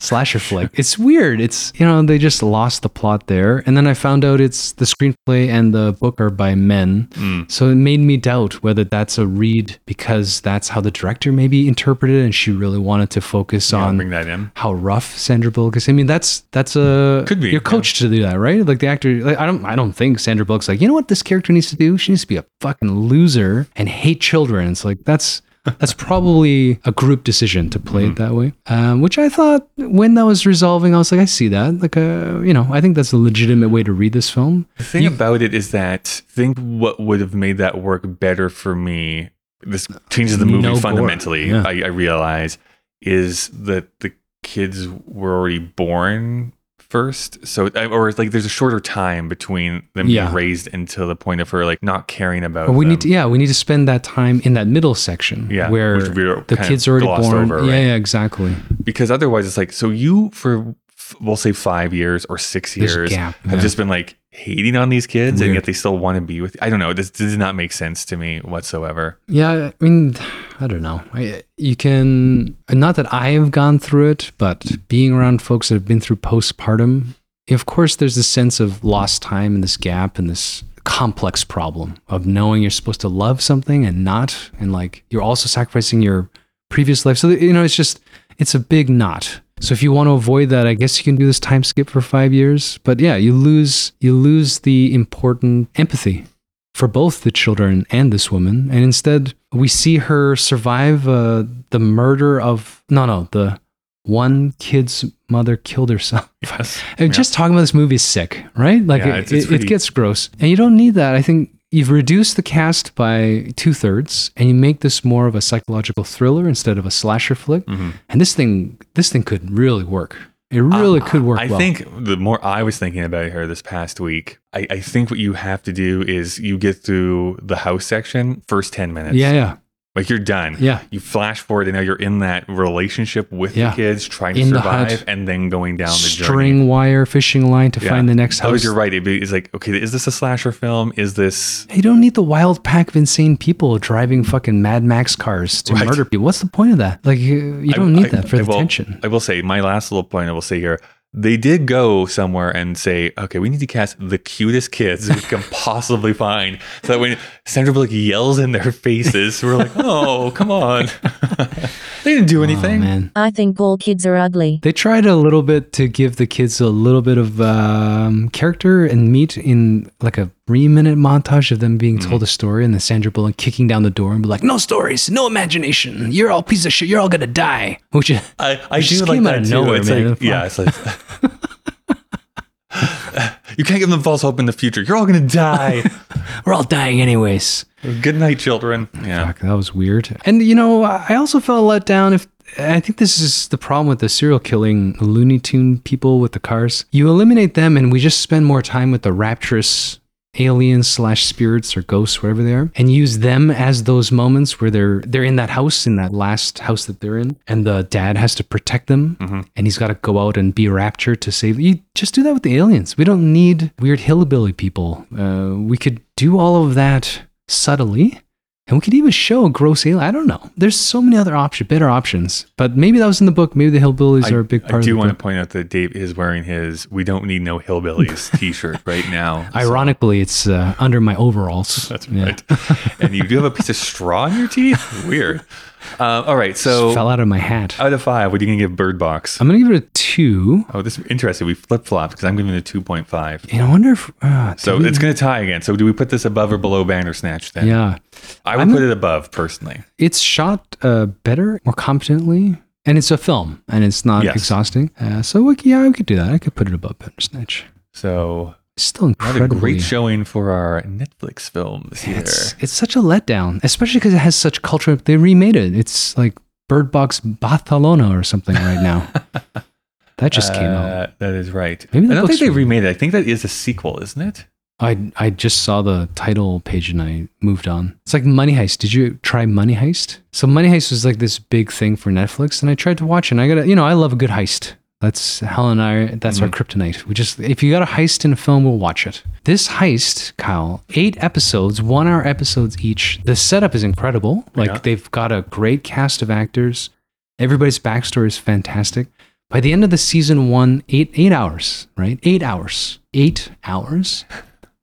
slasher flick. It's weird. It's you know they just lost the plot there, and then I found out it's the screenplay and the book are by men. Mm. So it made me doubt whether that's a read because that's how the director maybe interpreted it, and she really wanted to focus Yeah, on bring that in. how rough Sandra Bullock is. I mean, that's that's a Could be, you're yeah. coached to do that, right? Like the actor, like, I don't I don't think Sandra Bullock's like you know what this character needs to do. She needs to be a fucking loser and hate children. It's like that's. That's probably a group decision to play Mm-hmm. it that way, um, which I thought when that was resolving, I was like, I see that. Like, uh, you know, I think that's a legitimate way to read this film. The thing about it is that I think what would have made that work better for me, this changes the movie No fundamentally, Yeah. I, I realize, is that the kids were already born first. So, or it's like there's a shorter time between them Yeah. being raised until the point of her like not caring about But we them. need to, yeah, we need to spend that time in that middle section Yeah, where which we were the kids are already born. over, yeah, right? yeah, exactly. because otherwise it's like so you for we'll say five years or six There's years gap, have just been like hating on these kids and yet they still want to be with i don't know this does not make sense to me whatsoever Yeah, I mean, I don't know. I, you can, not that I have gone through it, but being around folks that have been through postpartum, of course, there's this sense of lost time and this gap and this complex problem of knowing you're supposed to love something and not. And like, you're also sacrificing your previous life. So, you know, it's just, it's a big knot. So if you want to avoid that, I guess you can do this time skip for five years. But yeah, you lose, you lose the important empathy for both the children and this woman. And instead, we see her survive uh, the murder of, no, no, the one kid's mother killed herself. *laughs* yes And just talking about this movie is sick, right? Like Yeah, it, it's- it's it, it gets gross. And you don't need that. I think you've reduced the cast by two thirds and you make this more of a psychological thriller instead of a slasher flick. Mhm. And this thing, this thing could really work. It really Uh, could work i well. think the more i was thinking about her this past week I, I think what you have to do is you get through the house section first 10 minutes Yeah, yeah. Like you're done. Yeah. You flash forward and now you're in that relationship with Yeah. the kids, trying to In hut. survive, and then going down the String journey. wire fishing line to Yeah. find the next Oh, house. you're right. It'd be- It's like, okay, is this a slasher film? Is this You don't need the wild pack of insane people driving fucking Mad Max cars to Right. murder people. What's the point of that? Like you, you don't need I- that for I the will- tension. I will say my last little point I will say here. They did go somewhere and say, okay, we need to cast the cutest kids we can possibly *laughs* find. So that when Sandra Bullock yells in their faces, we're like, *laughs* oh, come on. *laughs* they didn't do Oh, anything. man. I think all kids are ugly. They tried a little bit to give the kids a little bit of um, character and meat in like a three minute montage of them being Mm-hmm. told a story and then Sandra Bullock kicking down the door and be like, no stories, no imagination. You're all piece of shit. You're all going to die. Which I, I It do just like came that out of too. nowhere, it's man. like, yeah, it's like *laughs* you can't give them false hope in the future. You're all gonna die. *laughs* we're all dying anyways. Good night, children. Yeah. Fuck, that was weird. And you know, I also felt let down. If I think this is the problem with the serial killing Looney Tune people with the cars, you eliminate them, and we just spend more time with the rapturous aliens slash spirits or ghosts, whatever they are, and use them as those moments where they're they're in that house, in that last house that they're in, and the dad has to protect them, and he's got to go out and be raptured to save. You just do that with the aliens. We don't need weird hillbilly people. Uh, we could do all of that subtly. And we could even show a gross alien. I don't know. There's so many other options, better options. But maybe that was in the book. Maybe the hillbillies I, are a big part of it. I do want to point out that Dave is wearing his "We don't need no hillbillies" *laughs* T-shirt right now. So Ironically, it's uh, under my overalls. that's Yeah. right. and you do have a piece of straw in your teeth. Weird. *laughs* Uh, all right. So Just fell out of my hat. out of five, what are you gonna give Bird Box? I'm gonna give it a two. oh, this is interesting. We flip flopped because I'm giving it a two point five. And I wonder if uh, So it's gonna tie again. So do we put this above or below Bandersnatch then? yeah, I would put it above personally. it's shot uh, better, more competently, and it's a film, and it's not Yes. exhausting. Uh, so we, yeah, we could do that. I could put it above Bandersnatch. So still a great showing for our Netflix films here. It's it's such a letdown, especially because it has such culture. They remade it. It's like Bird Box Barcelona or something right now. *laughs* that just came out. Uh, That is right. Maybe I don't think they remade it. I think that is a sequel, isn't it? I I just saw the title page and I moved on. It's like Money Heist. Did you try Money Heist? So Money Heist was like this big thing for Netflix, and I tried to watch it. And I got to you know I love a good heist. That's Helen and I. That's our mm-hmm. kryptonite. We just if you got a heist in a film, we'll watch it. This heist, Kyle, eight episodes, one hour episodes each. The setup is incredible. Like Yeah. they've got a great cast of actors. Everybody's backstory is fantastic. By the end of the season one, eight eight hours, right? Eight hours, eight hours. *laughs*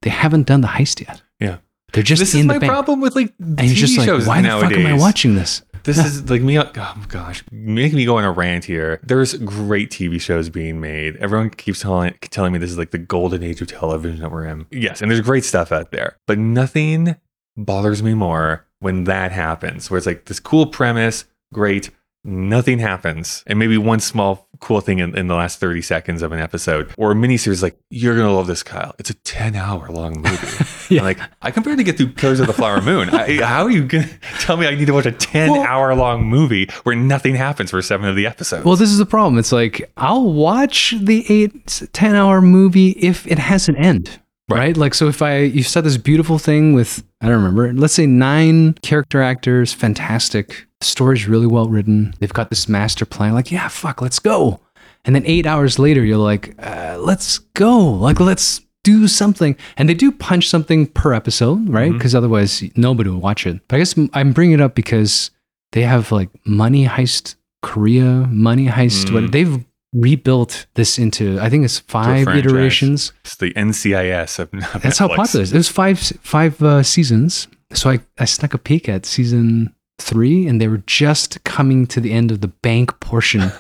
They haven't done the heist yet. Yeah. They're just this in is the my bank. problem with like and TV you're just like, shows why the fuck am I watching this? This is like me. Oh gosh, making me go on a rant here. There's great TV shows being made. Everyone keeps telling telling me this is like the golden age of television that we're in. Yes, and there's great stuff out there, but nothing bothers me more when that happens. Where it's like this cool premise, great, nothing happens, and maybe one small cool thing in, in the last 30 seconds of an episode or a miniseries. Like you're gonna love this, Kyle. It's a 10 hour long movie. *laughs* Yeah. Like I can barely get through Killers of the Flower Moon. I, how are you gonna *laughs* tell me I need to watch a 10 Well- hour long movie where nothing happens for seven of the episodes? Well, this is the problem. It's like I'll watch the eight, 10 hour movie if it has an end. Right. Like, so if I, you said this beautiful thing with, I don't remember, let's say nine character actors, fantastic. The story's really well written. They've got this master plan. Like, yeah, fuck, let's go. And then eight hours later, you're like, uh, let's go. Like, let's do something. And they do punch something per episode, right? Because otherwise, nobody will watch it. But I guess I'm bringing it up because they have like Money Heist Korea, Money Heist. What, they've rebuilt this into, I think it's five iterations. it's the NCIS of of That's how popular it is. It was five five uh, seasons. So I, I snuck a peek at season three, and they were just coming to the end of the bank portion.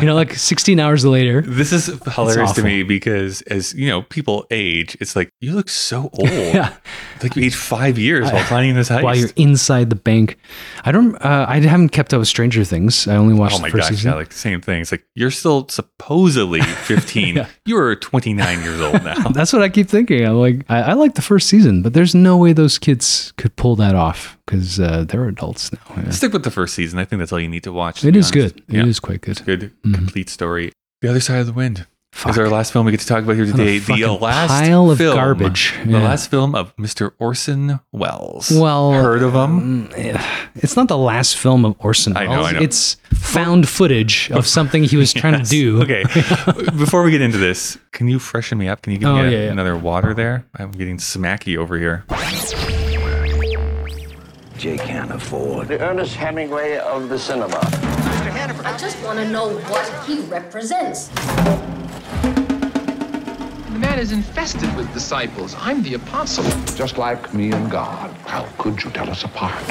you know, like 16 hours later. This is hilarious to me because as you know, people age. It's like you look so *laughs* old. Yeah. Like you aged five years while planning this heist. While you're inside the bank, I don't. Uh, I haven't kept up with Stranger Things. I only watched Oh my gosh, season. yeah, like the same thing. It's like you're still supposedly *laughs* 15. Yeah. You're 29 years old now. *laughs* That's what I keep thinking. I'm like, I, I like the first season, but there's no way those kids could pull that off because uh, they're adults now. Yeah. Stick with the first season. I think that's all you need to watch. to It is honest. good. Yeah. It is quite good. Good, Mhm. complete story. The other side of the wind. is our last film we get to talk about here today. The last pile of film, garbage. The last film of Mr. Orson Welles. Well, heard of him? It's not the last film of Orson I know, I know. It's found footage of *laughs* something he was trying to do. Okay. *laughs* Before we get into this, can you freshen me up? Can you give Oh, me a- yeah, yeah. another water there? I'm getting smacky over here. Jake Hannaford. The Ernest Hemingway of the cinema. I just want to know what he represents. The man is infested with disciples. I'm the apostle. Just like me and God. How could you tell us apart?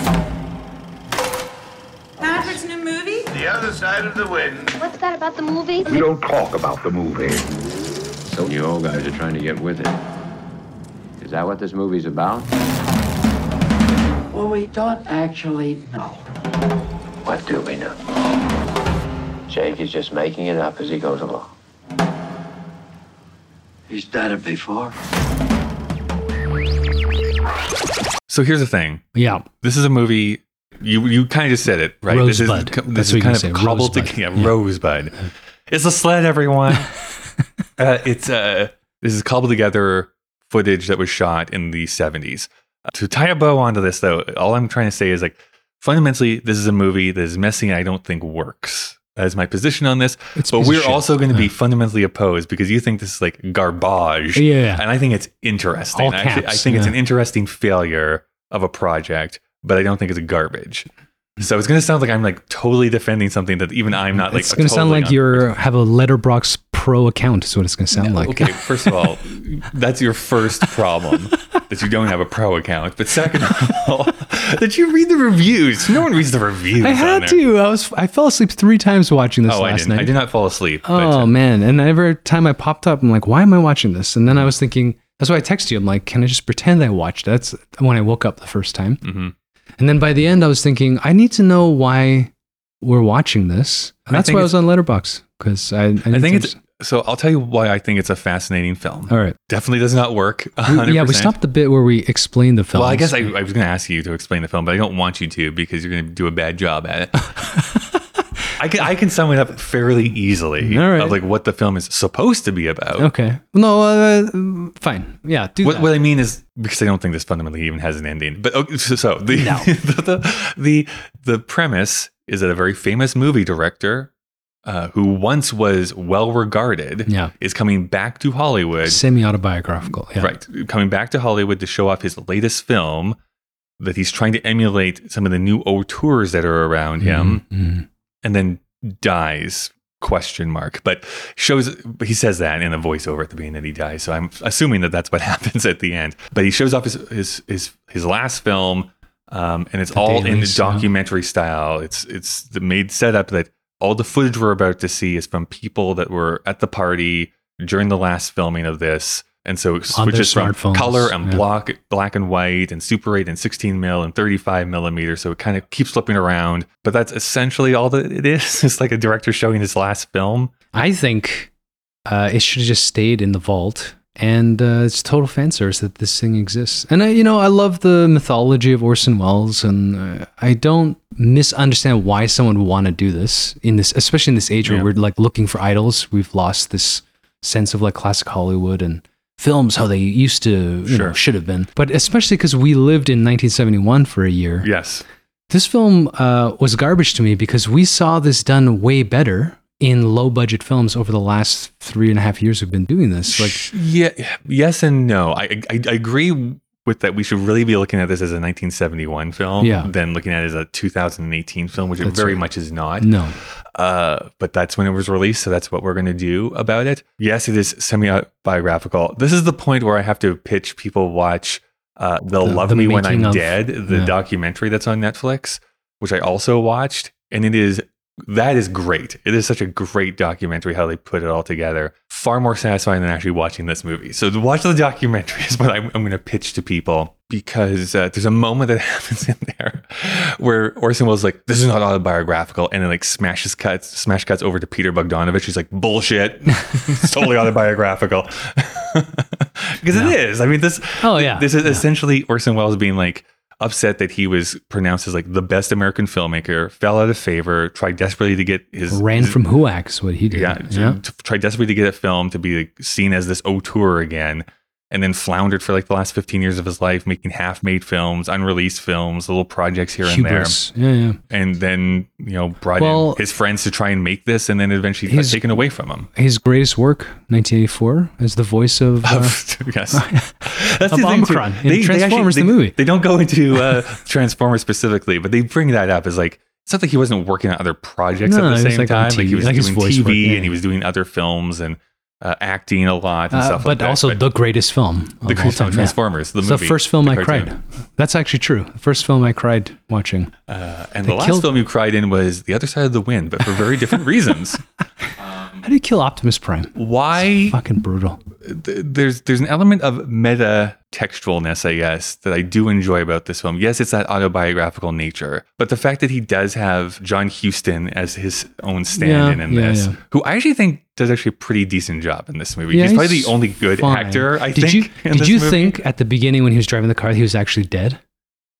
Maverick's new movie? The other side of the wind. What's that about the movie? We don't talk about the movie. So you old guys are trying to get with it. Is that what this movie's about? Well, we don't actually know. What do we know? Jake is just making it up as he goes along. He's done it before. So here's the thing. Yeah. This is a movie. You you kind of just said it right. this is this That's is what kind of say, cobbled Rosebud. together. Yeah. Rosebud. It's a sled, everyone. *laughs* uh, it's uh this is cobbled together footage that was shot in the 70s. To tie a bow onto this, though, all I'm trying to say is like fundamentally, this is a movie that is messy and I don't think works. That is my position on this. It's but of we're also going to be fundamentally opposed because you think this is like garbage. Yeah. And I think it's interesting. All Actually, I caps, think it's an interesting failure of a project, but I don't think it's garbage. So it's going to sound like I'm like totally defending something that even I'm mm-hmm. not like. it's going to sound like on- you have a Letterboxd Pro account. Is what it's going to sound like. Okay, *laughs* first of all, that's your first problem that you don't have a pro account. But second of all, *laughs* that you read the reviews. No one reads the reviews. I had to. I was. I fell asleep three times watching this Oh, I last didn't. night. I did not fall asleep. Oh uh, man! And every time I popped up, I'm like, "Why am I watching this?" And then I was thinking, that's why I texted you. I'm like, "Can I just pretend I watched?" it? That's when I woke up the first time. mhm. And then by the end, I was thinking, I need to know why we're watching this. And that's why I was on Letterboxd because I. I, I think to it's so. I'll tell you why I think it's a fascinating film. all right. Definitely does not work. 100%. yeah, we stopped the bit where we explained the film. Well, I guess I, I was going to ask you to explain the film, but I don't want you to because you're going to do a bad job at it. *laughs* I can I can sum it up fairly easily All right. of like what the film is supposed to be about. Okay. No, uh, fine. Yeah, do What, what I mean is because I don't think this fundamentally even has an ending. But okay, so, so the, *laughs* the, the the premise is that a very famous movie director uh, who once was well regarded Yeah. is coming back to Hollywood. Semi-autobiographical. Yeah. Right. Coming back to Hollywood to show off his latest film that he's trying to emulate some of the new auteurs that are around him Mhm. and then dies question mark but shows he says that in a voiceover at the beginning that he dies so i'm assuming that that's what *laughs* happens at the end but he shows off his his his, his last film um, and it's The all in the documentary style it's it's the made setup that all the footage we're about to see is from people that were at the party during the last filming of this. And so it switches from color and yeah. black black and white and super 8 and 16 mil and 35 millimeter so it kind of keeps flipping around. But that's essentially all that it is. *laughs* It's like a director showing his last film. I think uh, it should have just stayed in the vault. And uh, it's total fan service that this thing exists. And I, you know, I love the mythology of Orson Welles, and uh, I don't misunderstand why someone would want to do this in this, especially in this age Yeah. where we're like looking for idols. We've lost this sense of like classic Hollywood and films how they used to, you know, should have been. But especially because we lived in 1971 for a year. yes This film uh, was garbage to me because we saw this done way better in low budget films over the last three and a half years we've been doing this. Like, yeah yes and no I, I i agree with that we should really be looking at this as a 1971 film Yeah. than looking at it as a 2018 film which it very right. much is not no. uh, but that's when it was released, so that's what we're going to do about it. Yes, it is semi-biographical. This is the point where I have to pitch people watch uh, "They'll The- Love the Me When I'm of- Dead," the yeah. documentary that's on Netflix, which I also watched, and it is that is great. It is such a great documentary how they put it all together. Far more satisfying than actually watching this movie. So to watch the documentary is what I'm, I'm going to pitch to people because uh, there's a moment that *laughs* happens in there where Orson Welles is like, "This is not autobiographical," and then like smashes cuts, smash cuts over to Peter Bogdanovich. He's like, "Bullshit! it's totally *laughs* autobiographical." *laughs* Because it is. I mean, this. Oh, yeah. This is essentially Orson Welles being like, upset that he was pronounced as like the best American filmmaker, fell out of favor, tried desperately to get his Ran his- from HUAC is what he did. yeah, to try desperately to get a film to be like, seen as this auteur again, and then floundered for like the last 15 years of his life, making half-made films, unreleased films, little projects here Hubris. and there, Yeah, yeah. and then you know brought Well- in his friends to try and make this, and then eventually got His- taken away from him. His greatest work, 1984, as the voice of. Uh, *laughs* yes, *laughs* Of the thing, too. Unicron in Transformers, they, the movie. They don't go into uh, *laughs* Transformers specifically, but they bring that up as like it's not like he wasn't working on other projects No, at the same like, time. like he was like doing TV work, yeah. and he was doing other films and uh, acting a lot and uh, stuff but like that. also the greatest film. Of the greatest time, yeah. Transformers, the movie, the first film the I cartoon. cried. That's actually true. The first film I cried watching. Uh, and They the last killed- film you cried in was The Other Side of the Wind, but for very different reasons. *laughs* How do you kill Optimus Prime? Why? Fucking brutal. th- there's there's an element of meta textualness, I guess, that I do enjoy about this film. Yes, it's that autobiographical nature, but the fact that he does have John Huston as his own stand-in Yeah, in yeah, this, yeah. who I actually think does actually a pretty decent job in this movie. He's probably he's the only good fine. actor. I did think. you did you movie. think at the beginning when he was driving the car he was actually dead?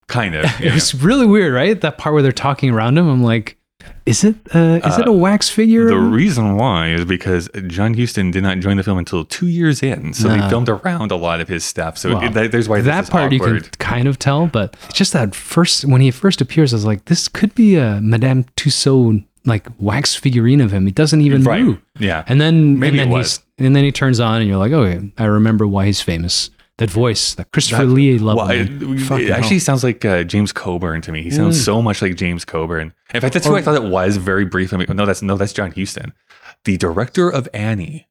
Kind of. *laughs* It was really weird, right? That part where they're talking around him. I'm like, is it uh, is it a wax figure? The reason why is because John Huston did not join the film until two years in, so they Ah. filmed around a lot of his stuff. So Well, it, that, there's why this that part you can kind of tell, but it's just that first when he first appears, I was like, this could be a Madame Tussaud like wax figurine of him. He doesn't even Right. move. Yeah. And then Maybe and it was. and then he turns on and you're like, okay, I remember why he's famous. That voice, that Christopher That- Lee level. Well, it, it actually hell. sounds like uh, James Coburn to me. He sounds Mm. so much like James Coburn. In fact, that's who I thought it was very briefly. No, that's no, that's John Huston, the director of Annie.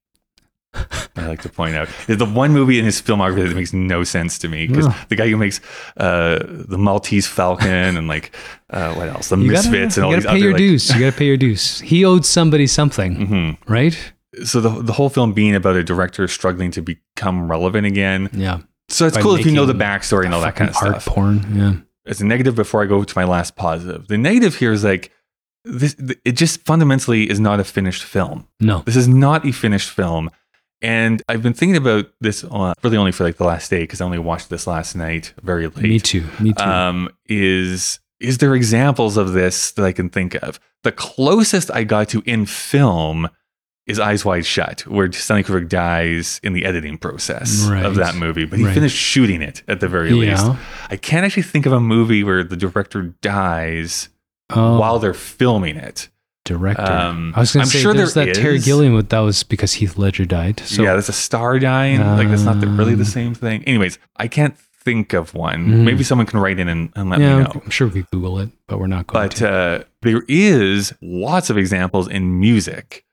*laughs* I like to point out the one movie in his filmography that makes no sense to me because Ugh. the guy who makes uh, the Maltese Falcon and like uh, what else, the You gotta- Misfits and all you gotta pay other your like, dues. You gotta pay your dues. He owed somebody something, Mhm. right? So the the whole film being about a director struggling to become relevant again. Yeah. So it's By cool if you know the backstory and all that kind of art stuff. porn. Yeah. as a negative before I go to my last positive. The negative here is like this it just fundamentally is not a finished film. No. This is not a finished film. And I've been thinking about this uh, really only for like the last day because I only watched this last night very late. Me too. Me too. Um, is is there examples of this that I can think of? The closest I got to in film is Eyes Wide Shut, where Stanley Kubrick dies in the editing process Right. of that movie, but he Right. finished shooting it at the very Yeah. least. I can't actually think of a movie where the director dies Oh. while they're filming it. director. Um, I was going I'm to say sure there's there that Terry. Gilliam, but that was because Heath Ledger died. So yeah, that's a star dying. like that's not the, really the Um, same thing. Anyways, I can't think of one. Mhm. Maybe someone can write in and, and let yeah, me know. I'm sure we Google it, but we're not going But to. uh, there is lots of examples in music.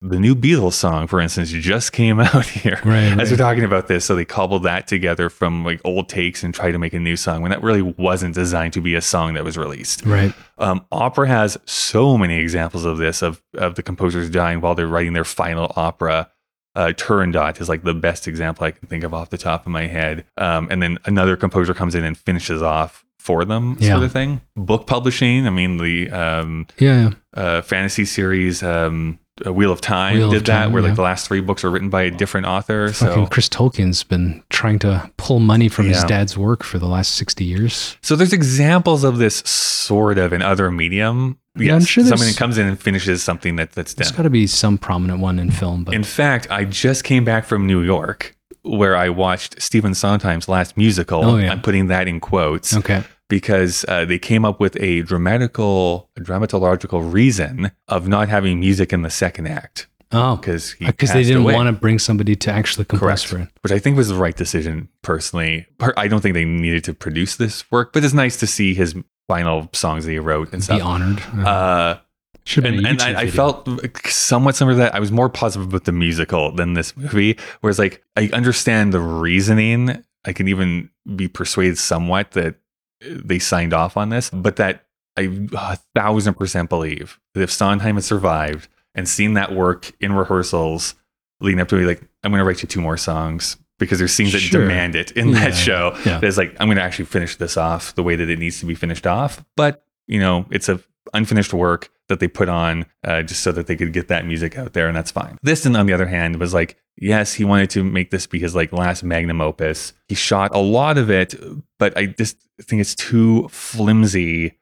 The new Beatles song, for instance, just came *laughs* out here Right, as we're talking about this. So they cobbled that together from like old takes and tried to make a new song when that really wasn't designed to be a song that was released. Right. Um, opera has so many examples of this of of the composers dying while they're writing their final opera. Uh, Turandot is like the best example I can think of off the top of my head. Um, and then another composer comes in and finishes off for them, Yeah. sort of thing. Book publishing. I mean, the um, Yeah, yeah. uh, fantasy series um, uh, Wheel of Time Wheel of did that, Time, where like yeah. the last three books are written by a different author. Fucking So, Chris Tolkien's been trying to pull money from his dad's work for the last 60 years. so there's examples of this sort of in other medium. Yeah, I'm sure someone comes in and finishes something that that's done. There's got to be some prominent one in film, but In fact, I just came back from New York where I watched Stephen Sondheim's last musical. Oh, yeah. I'm putting that in quotes okay. Because uh, they came up with a dramatical, dramatological reason of not having music in the second act Oh, because because they didn't away. want to bring somebody to actually compose Correct. for it. Which I think was the right decision, personally. Per- I don't think they needed to produce this work, but it's nice to see his final songs that he wrote and stuff. Be honored. Uh, Should and, a and I, I felt somewhat similar to that. I was more positive with the musical than this movie, whereas like I understand the reasoning. I can even be persuaded somewhat that they signed off on this, but that I a thousand percent believe that if Sondheim had survived and seen that work in rehearsals leading up to it, like I'm going to write you two more songs because there's scenes that Sure. demand it in Yeah, that show. yeah. There's like I'm going to actually finish this off the way that it needs to be finished off, but you know it's a unfinished work that they put on uh, just so that they could get that music out there, and that's fine. This, and on the other hand, was like yes, he wanted to make this be his like last magnum opus. He shot a lot of it, but I just think it's too flimsy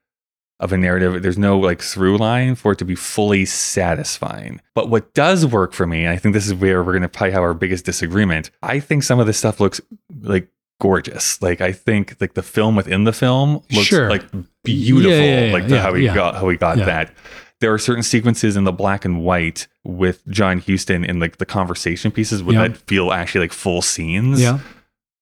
of a narrative. There's no like through line for it to be fully satisfying. But what does work for me, and I think this is where we're going to probably have our biggest disagreement. I think some of this stuff looks like gorgeous. Like I think like the film within the film looks Sure. like beautiful. Yeah, yeah, yeah, like the, how we got how we got that. There are certain sequences in the black and white with John Huston in like the conversation pieces would Yeah. that feel actually like full scenes Yeah.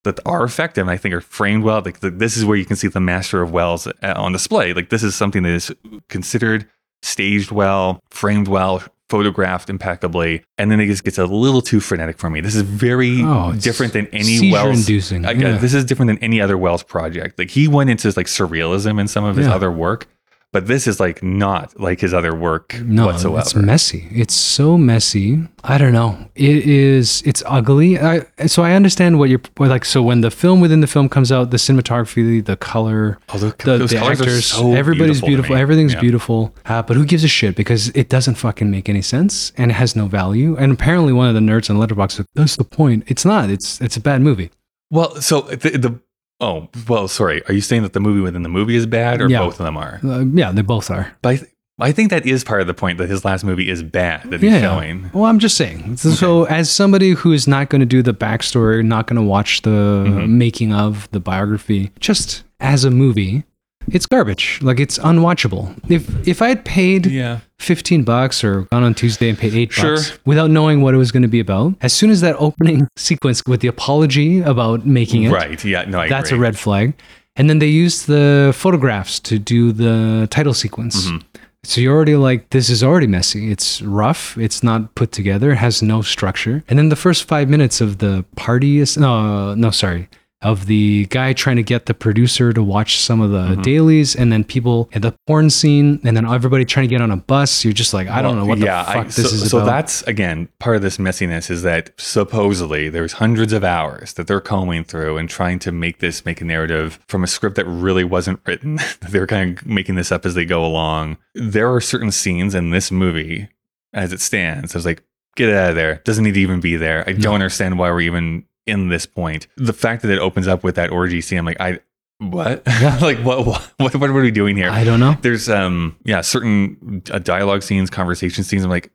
that are effective and I think are framed well. Like the, this is where you can see the master of Welles uh, on display. Like this is something that is considered staged well, framed well, photographed impeccably, and then it just gets a little too frenetic for me. This is very Oh, different than any Welles. seizure-inducing, I- yeah. This is different than any other Welles project. Like he went into like surrealism in some of his Yeah. other work, but this is like not like his other work No, whatsoever. it's messy. It's so messy. I don't know. It is. It's ugly. I so I understand what you're like. So when the film within the film comes out, the cinematography, the color, Oh, the, the are actors, so everybody's beautiful beautiful. Everything's Yeah. beautiful. Uh, but who gives a shit? Because it doesn't fucking make any sense and it has no value. And apparently, one of the nerds on Letterboxd "That's the point. It's not. It's it's a bad movie." well, so the, the oh well, sorry. Are you saying that the movie within the movie is bad, or Yeah. both of them are? Uh, yeah, they both are. But I, th- I think that is part of the point that his last movie is bad that he's Yeah. showing. Well, I'm just saying. So, so as somebody who is not going to do the backstory, not going to watch the Mm-hmm. making of the biography, just as a movie, it's garbage. Like it's unwatchable. If if I had paid Yeah. 15 bucks or gone on Tuesday and paid 8 Sure. bucks without knowing what it was going to be about, as soon as that opening *laughs* sequence with the apology about making it, Right. Yeah. No, I that's agree. a red flag. And then they use the photographs to do the title sequence. Mm-hmm. So you're already like, this is already messy. It's rough. It's not put together. It has no structure. And then the first five minutes of the party is no, no, sorry, of the guy trying to get the producer to watch some of the Mm-hmm. dailies, and then people at the porn scene, and then everybody trying to get on a bus. You're just like, I don't know what the fuck I- this so, is so about. that's again part of this messiness is that supposedly there's hundreds of hours that they're combing through and trying to make this make a narrative from a script that really wasn't written. *laughs* they're kind of making this up as they go along. There are certain scenes in this movie as it stands. I was like, get it out of there. Doesn't need to even be there. I don't understand why we're even in this point. The fact that it opens up with that orgy scene, I'm like, I what? *laughs* like what, what? What? What are we doing here? I don't know. there's um yeah certain uh, dialogue scenes conversation scenes i'm like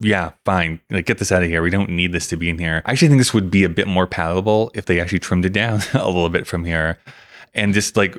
yeah fine like get this out of here we don't need this to be in here i actually think this would be a bit more palatable if they actually trimmed it down *laughs* a little bit from here and just like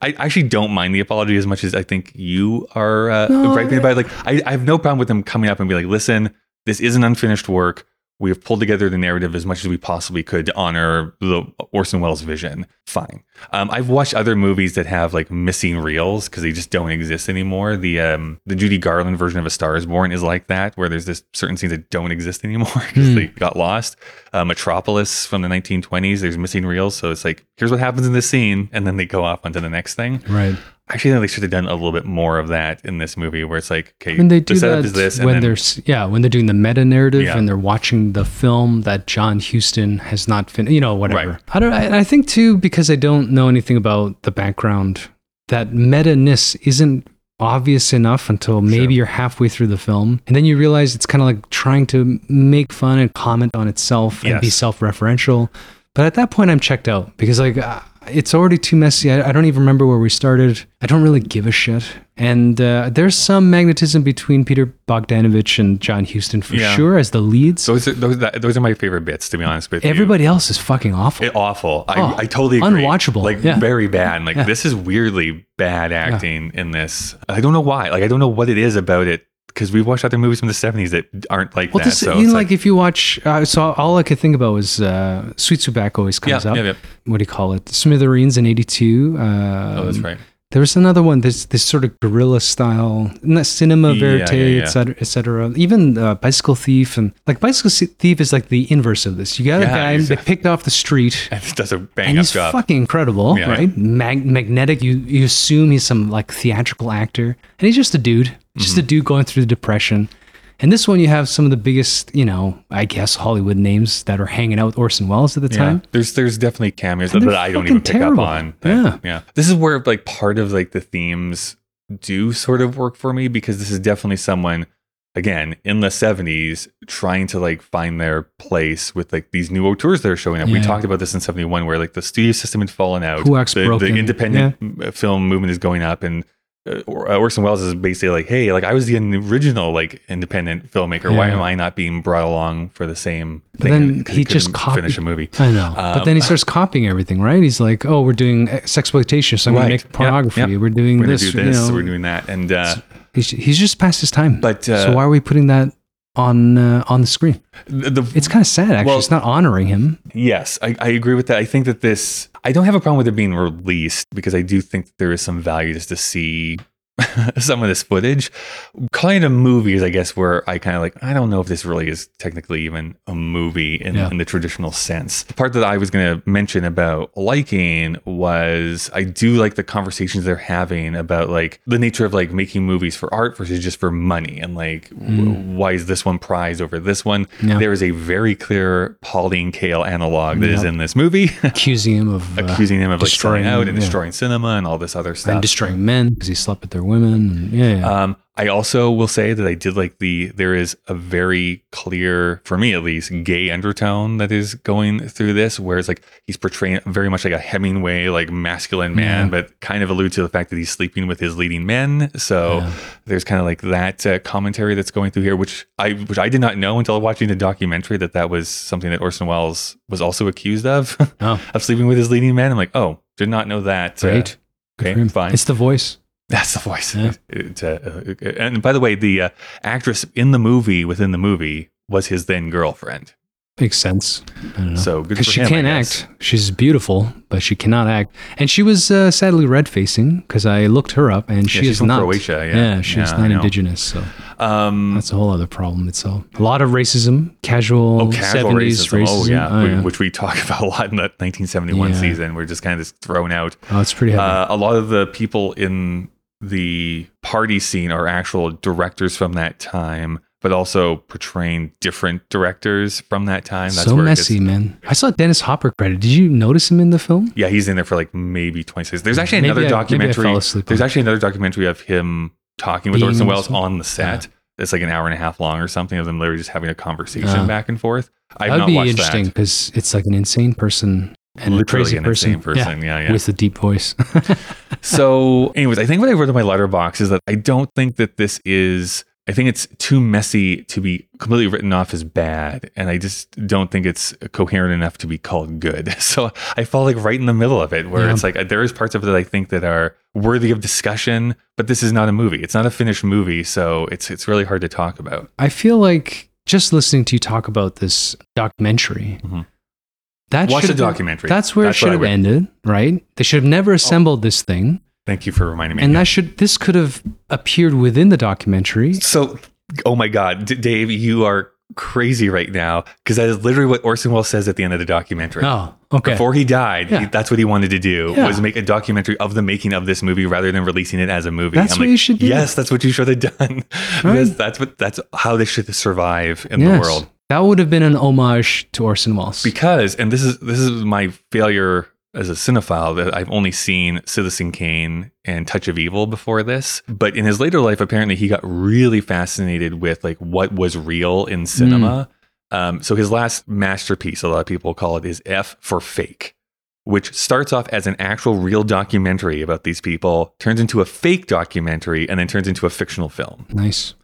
I actually don't mind the apology as much as I think you are uh, No, griping about. Like, I, I have no problem with them coming up and be like, "Listen, this is an unfinished work. We have pulled together the narrative as much as we possibly could to honor the Orson Welles vision. Fine. Um, I've watched other movies that have like missing reels because they just don't exist anymore. The um, the Judy Garland version of A Star Is Born is like that, where there's this certain scenes that don't exist *laughs* anymore because Hmm. they got lost. Uh, Metropolis from the 1920s, there's missing reels, so it's like here's what happens in this scene, and then they go off onto the next thing. Right. Actually, they should have done a little bit more of that in this movie, where it's like, okay, when they do the setup that is this, when they're yeah when they're doing the meta narrative Yeah. and they're watching the film that John Huston has not finished you know whatever Right. I don't I, I think too because I don't know anything about the background that meta ness isn't obvious enough until maybe you're halfway through the film and then you realize it's kind of like trying to make fun and comment on itself and be self-referential but at that point I'm checked out because like uh, it's already too messy. I, I don't even remember where we started. I don't really give a shit. And uh, there's some magnetism between Peter Bogdanovich and John Huston for Yeah. sure as the leads. those are those that, those are my favorite bits, to be honest with you. Everybody else is fucking awful. It, awful. I, Oh, I totally agree. unwatchable. Like Yeah. very bad. Like Yeah. this is weirdly bad acting in this. I don't know why. Like I don't know what it is about it because we've watched other movies from the seventies that aren't like well, that. this, so you know, like, if you watch, uh, so all I could think about was uh, Sweet always comes Yeah, up. yeah, yeah. What do you call it? Smithereens in '82. Uh, oh, that's right. There was another one. This this sort of guerrilla style, cinema verite, yeah, yeah. et cetera, et cetera. Even uh, Bicycle Thief and like Bicycle Thief is like the inverse of this. You got a guy exactly. that picked off the street, *laughs* And does a bang and up he's job. fucking incredible, Yeah. right? Mag- magnetic. You you assume he's some like theatrical actor, and he's just a dude, just Mm-hmm. a dude going through the depression. And this one, you have some of the biggest, you know, I guess Hollywood names that are hanging out with Orson Welles at the Yeah. time. There's there's definitely cameos And that I don't even pick terrible. up on. that- Yeah. yeah. This is where like part of like the themes do sort of work for me because this is definitely someone again in the 70s trying to like find their place with like these new auteurs that are showing up. We talked about this in 71 where like the studio system had fallen out. The, broken. the independent m- film movement is going up and uh, Or- uh, Orson Welles is basically like, hey, like I was the original like independent filmmaker. Why am I not being brought along for the same But thing? then 'Cause he just copied. finish a movie. I know. but Um, then he starts copying everything, right? He's like, "Oh, we're doing sexploitation, so I'm going to make pornography. Yep, yep. We're doing We're gonna this. you know." We're doing that, and uh, he's, he's just past his time. But, uh, so why are we putting that on uh, on the screen? the, the It's kind of sad, actually. Well- it's not honoring him. Yes, I, I agree with that. I think that this, I don't have a problem with it being released because I do think there is some value just to see *laughs* some of this footage. Kind of movies, I guess, where I kind of like, I don't know if this really is technically even a movie in, Yeah. in the traditional sense. The part that I was going to mention about liking was I do like the conversations they're having about like the nature of like making movies for art versus just for money and like w- why is this one prized over this one. Mm. Yeah. There is a very clear Pauline Kael analog that is Yeah. in this movie. *laughs* Accusing him of uh, accusing him of like destroying- out and destroying cinema and all this other stuff. and destroying men because he slept with their women. And, yeah, yeah. Um, I also will say that I did like the there is a very clear, for me at least, gay undertone that is going through this, whereas like he's portraying very much like a Hemingway, like masculine man, Yeah. but kind of allude to the fact that he's sleeping with his leading men. So Yeah. there's kind of like that uh, commentary that's going through here, which I which I did not know until watching the documentary that that was something that Orson Welles was also accused of Oh. *laughs* of sleeping with his leading men. I'm like, oh, did not know that. Uh, Great. Good okay, fine. It's the voice. That's the voice. Yeah. It, uh, uh, and by the way, the uh, actress in the movie within the movie was his then girlfriend. Makes sense. I don't know. So good because for she him, I can't act. She's beautiful, but she cannot act. And she was uh, sadly red facing because I looked her up, and she she's is from not Croatia, yeah. she's Yeah, not indigenous. So Um, that's a whole other problem itself. A lot of racism, casual, oh, casual 70s racism. racism. Oh, yeah. Oh, we- yeah. Which we talk *laughs* about a lot in the 1971 Yeah. season. We're just kind of just thrown out. Oh, it's pretty heavy. Uh, a lot of the people in the party scene are actual directors from that time, but also portraying different directors from that time. so where it gets- messy, man. I saw Dennis Hopper credit. Did you notice him in the film? Yeah, he's in there for like maybe 26. There's actually Maybe another I- documentary. There's actually another documentary of him talking with Being Orson Welles on the set. It's like an hour and a half long or something of them literally just having a conversation back and forth. I've That'd not be watched interesting because it's like an insane person and Literally crazy person. insane person, yeah, yeah. With a deep voice. *laughs* So, anyways, I think what I wrote in my Letterboxd is that I don't think that this is. I think it's too messy to be completely written off as bad, and I just don't think it's coherent enough to be called good. *laughs* So I fall like right in the middle of it, where Yeah. it's like there is parts of it that I think that are worthy of discussion, but this is not a movie. It's not a finished movie, so it's it's really hard to talk about. I feel like just listening to you talk about this documentary. Mhm. That Watch should the documentary. That's where That's it should have ended, right? They should have never assembled this thing, Thank you for reminding me. and that should this could have appeared within the documentary. So, oh my God, D- Dave, you are crazy right now because that is literally what Orson Welles says at the end of the documentary. Oh, okay. Before he died, Yeah. he- that's what he wanted to do Yeah. was make a documentary of the making of this movie rather than releasing it as a movie. That's what you should do. Yes, that's what you should have done. *laughs* Right. That's, that's what that's how they should survive in the world. That would have been an homage to Orson Welles. Because, and this is this is my failure as a cinephile that I've only seen Citizen Kane and Touch of Evil before this. But in his later life, apparently he got really fascinated with like what was real in cinema. Um, so his last masterpiece, a lot of people call it, is F for Fake, which starts off as an actual real documentary about these people, turns into a fake documentary, and then turns into a fictional film. nice.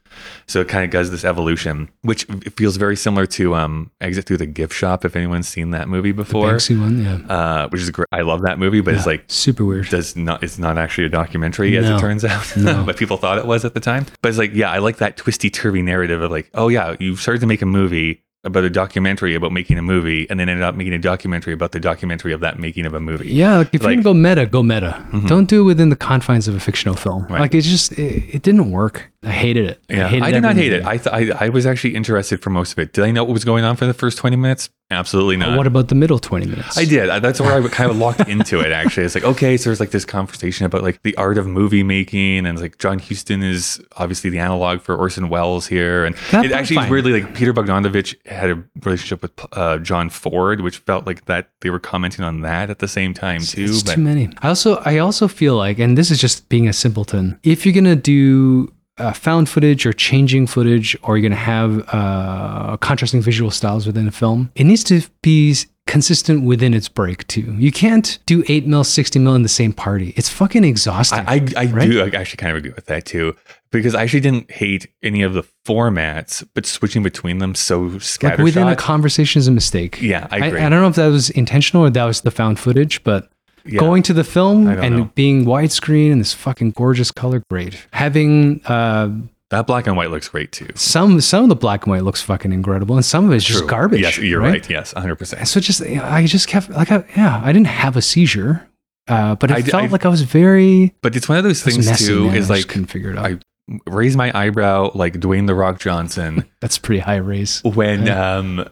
So it kind of does this evolution, which feels very similar to um, Exit Through the Gift Shop. If anyone's seen that movie before, Banksy one, yeah. uh, which is great. I love that movie, but it's like super weird. does not. It's not actually a documentary, as No. it turns out. No. *laughs* but people thought it was at the time. But it's like, yeah, I like that twisty turvy narrative of like, oh yeah, you started to make a movie about a documentary about making a movie, and then ended up making a documentary about the documentary of that making of a movie. Yeah, like if Like- gonna go meta, go meta. Mhm. Don't do it within the confines of a fictional film. Right. Like it just it, it didn't work. I hated it. Yeah, I, hated did not hate it. I, th- I I was actually interested for most of it. Did I know what was going on for the first twenty minutes? Absolutely not. what about the middle twenty minutes? I did. That's where I kind of locked into it. Actually, it's like okay, so there's like this conversation about like the art of movie making, and like John Huston is obviously the analog for Orson Welles here, and That it actually fine. weirdly like Peter Bogdanovich had a relationship with uh, John Ford, which felt like that they were commenting on that at the same time too. It's but too many. I also I also feel like, and this is just being a simpleton. If you're gonna do uh, found footage or changing footage, or you're going to have uh, contrasting visual styles within a film, it needs to be consistent within its break too. You can't do eight mil, sixty mil in the same party. It's fucking exhausting. I, I, I right? do actually kind of agree with that too, because I actually didn't hate any of the formats, but switching between them so like scattershot. within a conversation is a mistake. Yeah, I I. I don't know if that was intentional or that was the found footage, but Yeah. going to the film and know. being widescreen and this fucking gorgeous color, great. Having uh, that black and white looks great too. some some of the black and white looks fucking incredible, and some of it's just garbage. Yes, you're right. Yes, 100. percent So just I just kept like I, yeah, I didn't have a seizure, uh, but it I felt I- like I was very But it's one of those things messy, too. man. Is I like couldn't figure it out. I raise my eyebrow like Dwayne the Rock Johnson *laughs* That's pretty high raise. when Yeah. um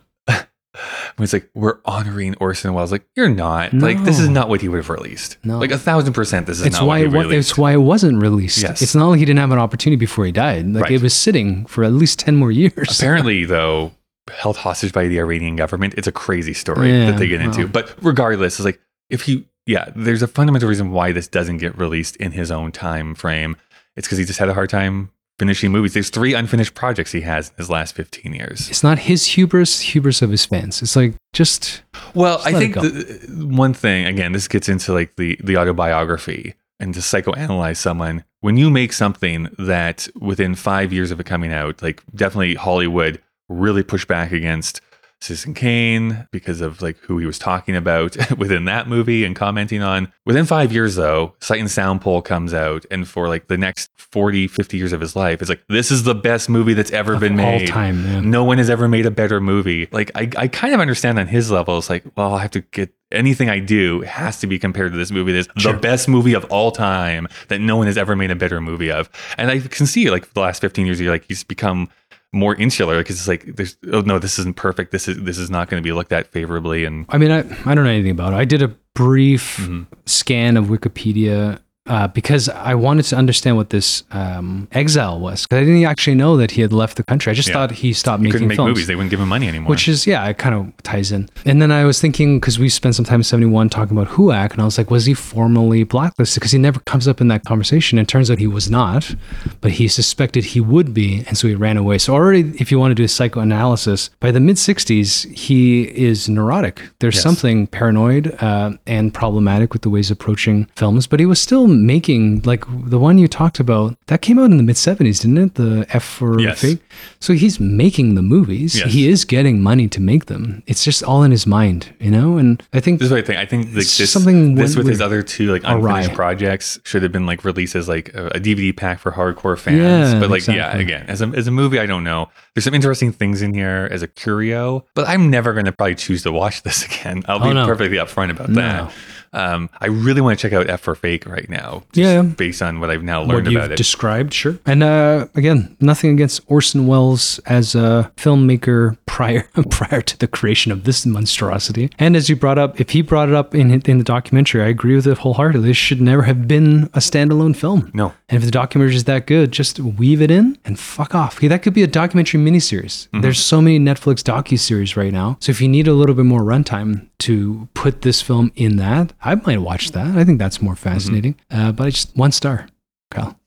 it's like we're honoring Orson Welles. Like you're not. Like this is not what he would have released. No. Like a thousand percent. This is It's not why what it, he wa- released. it's why it wasn't released. Yes. It's not like he didn't have an opportunity before he died. Like Right. it was sitting for at least ten more years. *laughs* Apparently, though, held hostage by the Iranian government. It's a crazy story Yeah, that they get into. wow. But regardless, it's like if he, yeah, there's a fundamental reason why this doesn't get released in his own time frame. It's because he just had a hard time finishing movies. There's three unfinished projects he has in his last 15 years. It's not his hubris, hubris of his fans. It's like just Well, Just I think the, one thing again, this gets into like the the autobiography and to psychoanalyze someone. When you make something that within five years of it coming out, like definitely Hollywood really pushed back against Citizen Kane because of like who he was talking about *laughs* within that movie and commenting on. Within five years, though, Sight and Sound Poll comes out, and for like the next 40, 50 years of his life, it's like, this is the best movie that's ever Of been all made. time, yeah. No one has ever made a better movie. Like, I, I kind of understand on his level. It's like, well, I have to get anything I do has to be compared to this movie. This Sure. the best movie of all time that no one has ever made a better movie of. And I can see like the last 15 years, you're like, he's become more insular because it's like there's oh no this isn't perfect this is this is not going to be looked at favorably and I mean, I, I don't know anything about it. I did a brief Mm-hmm. scan of Wikipedia uh, because I wanted to understand what this um, exile was. Because I didn't actually know that he had left the country. I just Yeah. thought he stopped he making couldn't make films. movies they wouldn't give him money anymore Which is, yeah, it kind of ties in. And then I was thinking, because we spent some time in 71 talking about HUAC, and I was like, was he formally blacklisted? Because he never comes up in that conversation. And it turns out he was not, but he suspected he would be. And so he ran away. So, already, if you want to do a psychoanalysis, by the mid 60s, he is neurotic. There's Yes. something paranoid uh, and problematic with the ways approaching films, but he was still making, like the one you talked about, that came out in the mid 70s, didn't it? The F for Yes. Fake. So he's making the movies. Yes. He is getting money to make them. It's just all in his mind, you know. And I think this is what I think. I think like this, something this with his other two like Awry. unfinished projects should have been like released as like a, a DVD pack for hardcore fans. Yeah, but like yeah, again, as a as a movie, I don't know. There's some interesting things in here as a curio, but I'm never going to probably choose to watch this *laughs* again. I'll Oh, be no. perfectly upfront about No. that. Um, I really want to check out F for Fake right now. just Yeah. based on what I've now what learned you've about it. described, sure. And uh, again, nothing against Orson Welles as a filmmaker *laughs* prior prior to the creation of this monstrosity. And as you brought up, if he brought it up in in the documentary, I agree with it wholeheartedly. This should never have been a standalone film. No. And if the documentary is that good, just weave it in and fuck off. Okay, that could be a documentary miniseries. Mm-hmm. There's so many Netflix docu-series right now. So if you need a little bit more runtime to put this film in that, I might watch that. I think that's more Mm-hmm. fascinating. Uh, but I just one star, Kyle.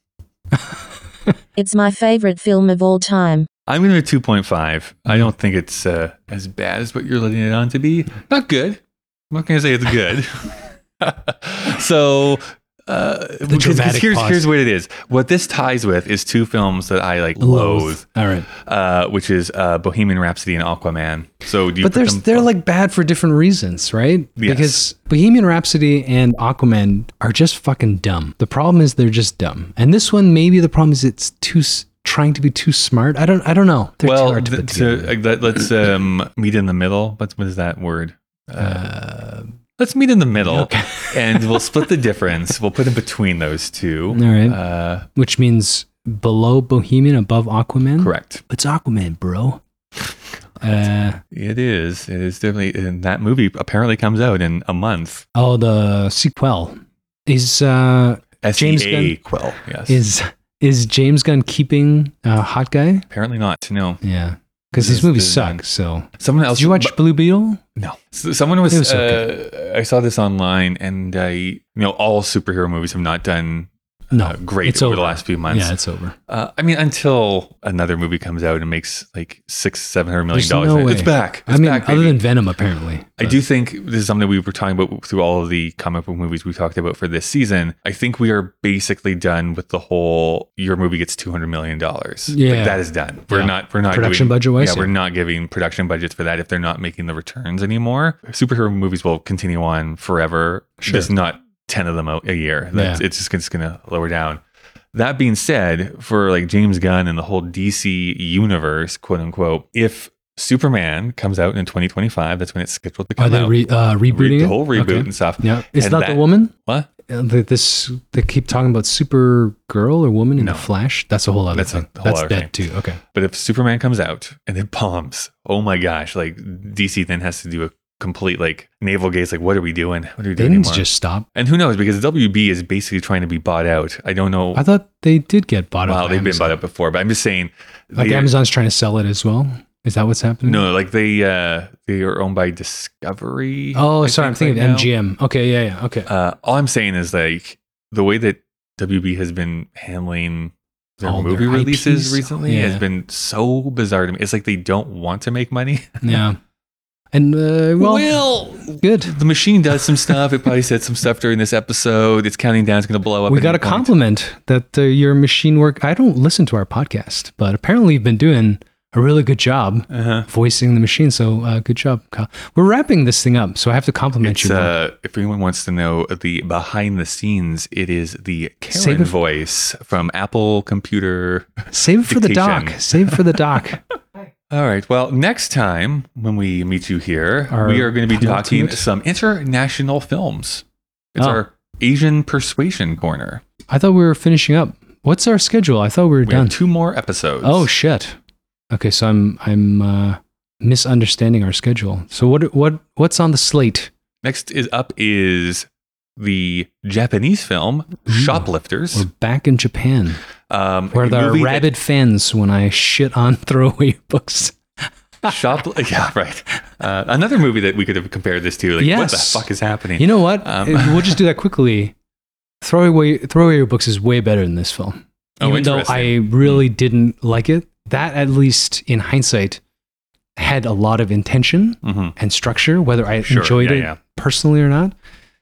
*laughs* It's my favorite film of all time. I'm going to 2.5. I Mm-hmm. don't think it's uh, as bad as what you're letting it on to be. Not good. I'm not going to say it's good. *laughs* so, uh, because- here's pause. here's what it is. What this ties with is two films that I like loathe. All right. Uh, which is uh, Bohemian Rhapsody and Aquaman. So do you But there's them- they're like bad for different reasons, right? Yes. Because Bohemian Rhapsody and Aquaman are just fucking dumb. The problem is they're just dumb. And this one maybe the problem is it's too trying to be too smart. I don't I don't know. They're too well, hard to th- put to, uh, let- let's um, meet in the middle. What's what is that word? Uh, let's meet in the middle, *laughs* and we'll split the difference. We'll put in between those two. All right. Uh, Which means below Bohemian, above Aquaman. correct. It's Aquaman, bro. Uh, It is. It is definitely. And that movie apparently comes out in a month. oh, the sequel is uh, James S.E.A. Gunn Quill. Yes. is is James Gunn keeping uh, Hot Guy? apparently not. No. Yeah, because This these movies suck. done. So Someone else. did you watch but- Blue Beetle? No. So someone was. Was uh, I saw this online, and I, you know, all superhero movies have not done No, uh, great it's over the last few months. Yeah, it's over. Uh, I mean, until another movie comes out and makes like six, seven hundred million dollars, no it's back. I It's mean, back, other than Venom, apparently. I do think this is something we were talking about through all of the comic book movies we talked about for this season. I think we are basically done with the whole your movie gets two hundred million dollars. Yeah. like, that is done. We're Yeah. not. We're not Production doing, budget-wise, Yeah, yeah. we're not giving production budgets for that if they're not making the returns anymore. Superhero movies will continue on forever. Sure. There's not ten of them a, a year. That's, Yeah. It's just it's going to lower down. That being said, for like James Gunn and the whole DC universe, quote unquote, if Superman comes out in 2025, that's when it's scheduled to come out. Are they out. re, uh, rebooting Re- the whole reboot Okay. and stuff. Yeah, is And that, that- the woman? What? Uh, the, this they keep talking about super girl or woman in No. the Flash. That's a whole other That's a whole That's other dead thing. too. Okay. But if Superman comes out and it bombs, oh my gosh! Like DC then has to do a complete like naval gaze. Like, what are we doing? What are we doing need to anymore? just stop. and who knows? Because WB is basically trying to be bought out. I don't know. I thought they did get bought out. Well, by they've been bought out before, but I'm just saying. Like they- Amazon's trying to sell it as well. Is that what's happening? No, like they uh they are owned by Discovery. Oh, I sorry. I'm think, thinking right of. MGM. Okay. Yeah. Yeah. Okay. Uh, all I'm saying is like the way that WB has been handling their All their movie releases IPs? recently Yeah. has been so bizarre to me. It's like they don't want to make money. *laughs* yeah. And uh, well, Well, good. the machine does some stuff. It probably said some stuff during this episode. It's counting down. It's going to blow up. We got a point. compliment that uh, your machine work. I don't listen to our podcast, but apparently you've been doing a really good job Uh-huh. voicing the machine. So uh, good job, Kyle. We're wrapping this thing up, so I have to compliment It's you. uh, if anyone wants to know the behind the scenes, it is the Save Karen it- voice from Apple Computer. Save it for the doc. Save it for the doc. *laughs* All right. Well, next time when we meet you here, Our we are going to be talking penultimate? some international films. It's Oh. our Asian persuasion corner. I thought we were finishing up. What's our schedule? I thought we were We done. have two more episodes. Oh shit. Okay, so I'm I'm uh, misunderstanding our schedule. So what what what's on the slate? Next is up is the Japanese film Shoplifters. We're back in Japan, Um, where there are movie that- rabid fans when I shit on *laughs* throwaway books. Shop, *laughs* yeah, right. Uh, another movie that we could have compared this to. Like, what the fuck is happening? You know what? Um, Uh, we'll *laughs* just do that quickly. Throwaway throwaway books is way better than this film. Oh, Even though I really didn't like it, that at least in hindsight had a lot of intention Mhm. and structure, whether I Sure, enjoyed yeah, it yeah. personally or not.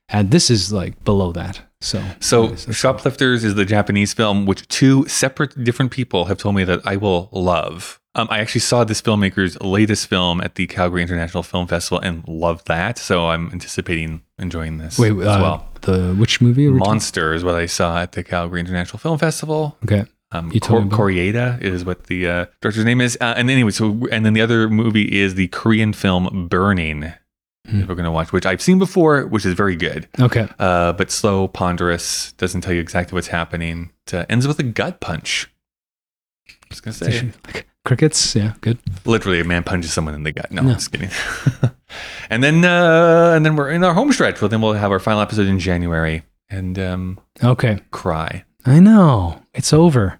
And this is like below that. So So, anyways, Shoplifters is the Japanese film, which two separate different people have told me that I will love. Um, I actually saw this filmmaker's latest film at the Calgary International Film Festival and loved that. So I'm anticipating enjoying this wait, as uh, well. the which movie? Monster is what I saw at the Calgary International Film Festival. Okay. Um, You told me Cor- Koreeda is what the uh, director's name is. Uh, and anyway, so and then the other movie is the Korean film Burning. We're going to watch, which I've seen before, which is very good. Okay. Uh, but slow, ponderous, doesn't tell you exactly what's happening. It uh, ends with a gut punch. I was going to say, Like crickets. Yeah, good. literally, a man punches someone in the gut. No, No. I'm just kidding. *laughs* and then, uh, and then we're in our home stretch. Well, then we'll have our final episode in January and um, Okay. cry. I know. It's over.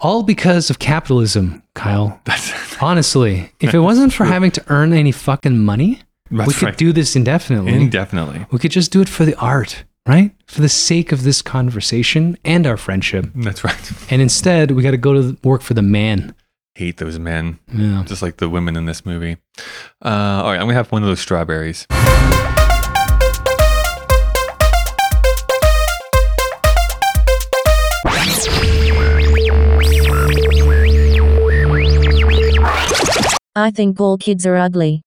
All because of capitalism, Kyle. *laughs* Honestly, if it wasn't for having to earn any fucking money, we could right. do this indefinitely. indefinitely. we could just do it for the art, right? For the sake of this conversation and our friendship. That's right. And instead, we got to go to work for the man. Hate those men. Yeah. Just like the women in this movie. Uh, all right, I'm gonna have one of those strawberries. I think all kids are ugly.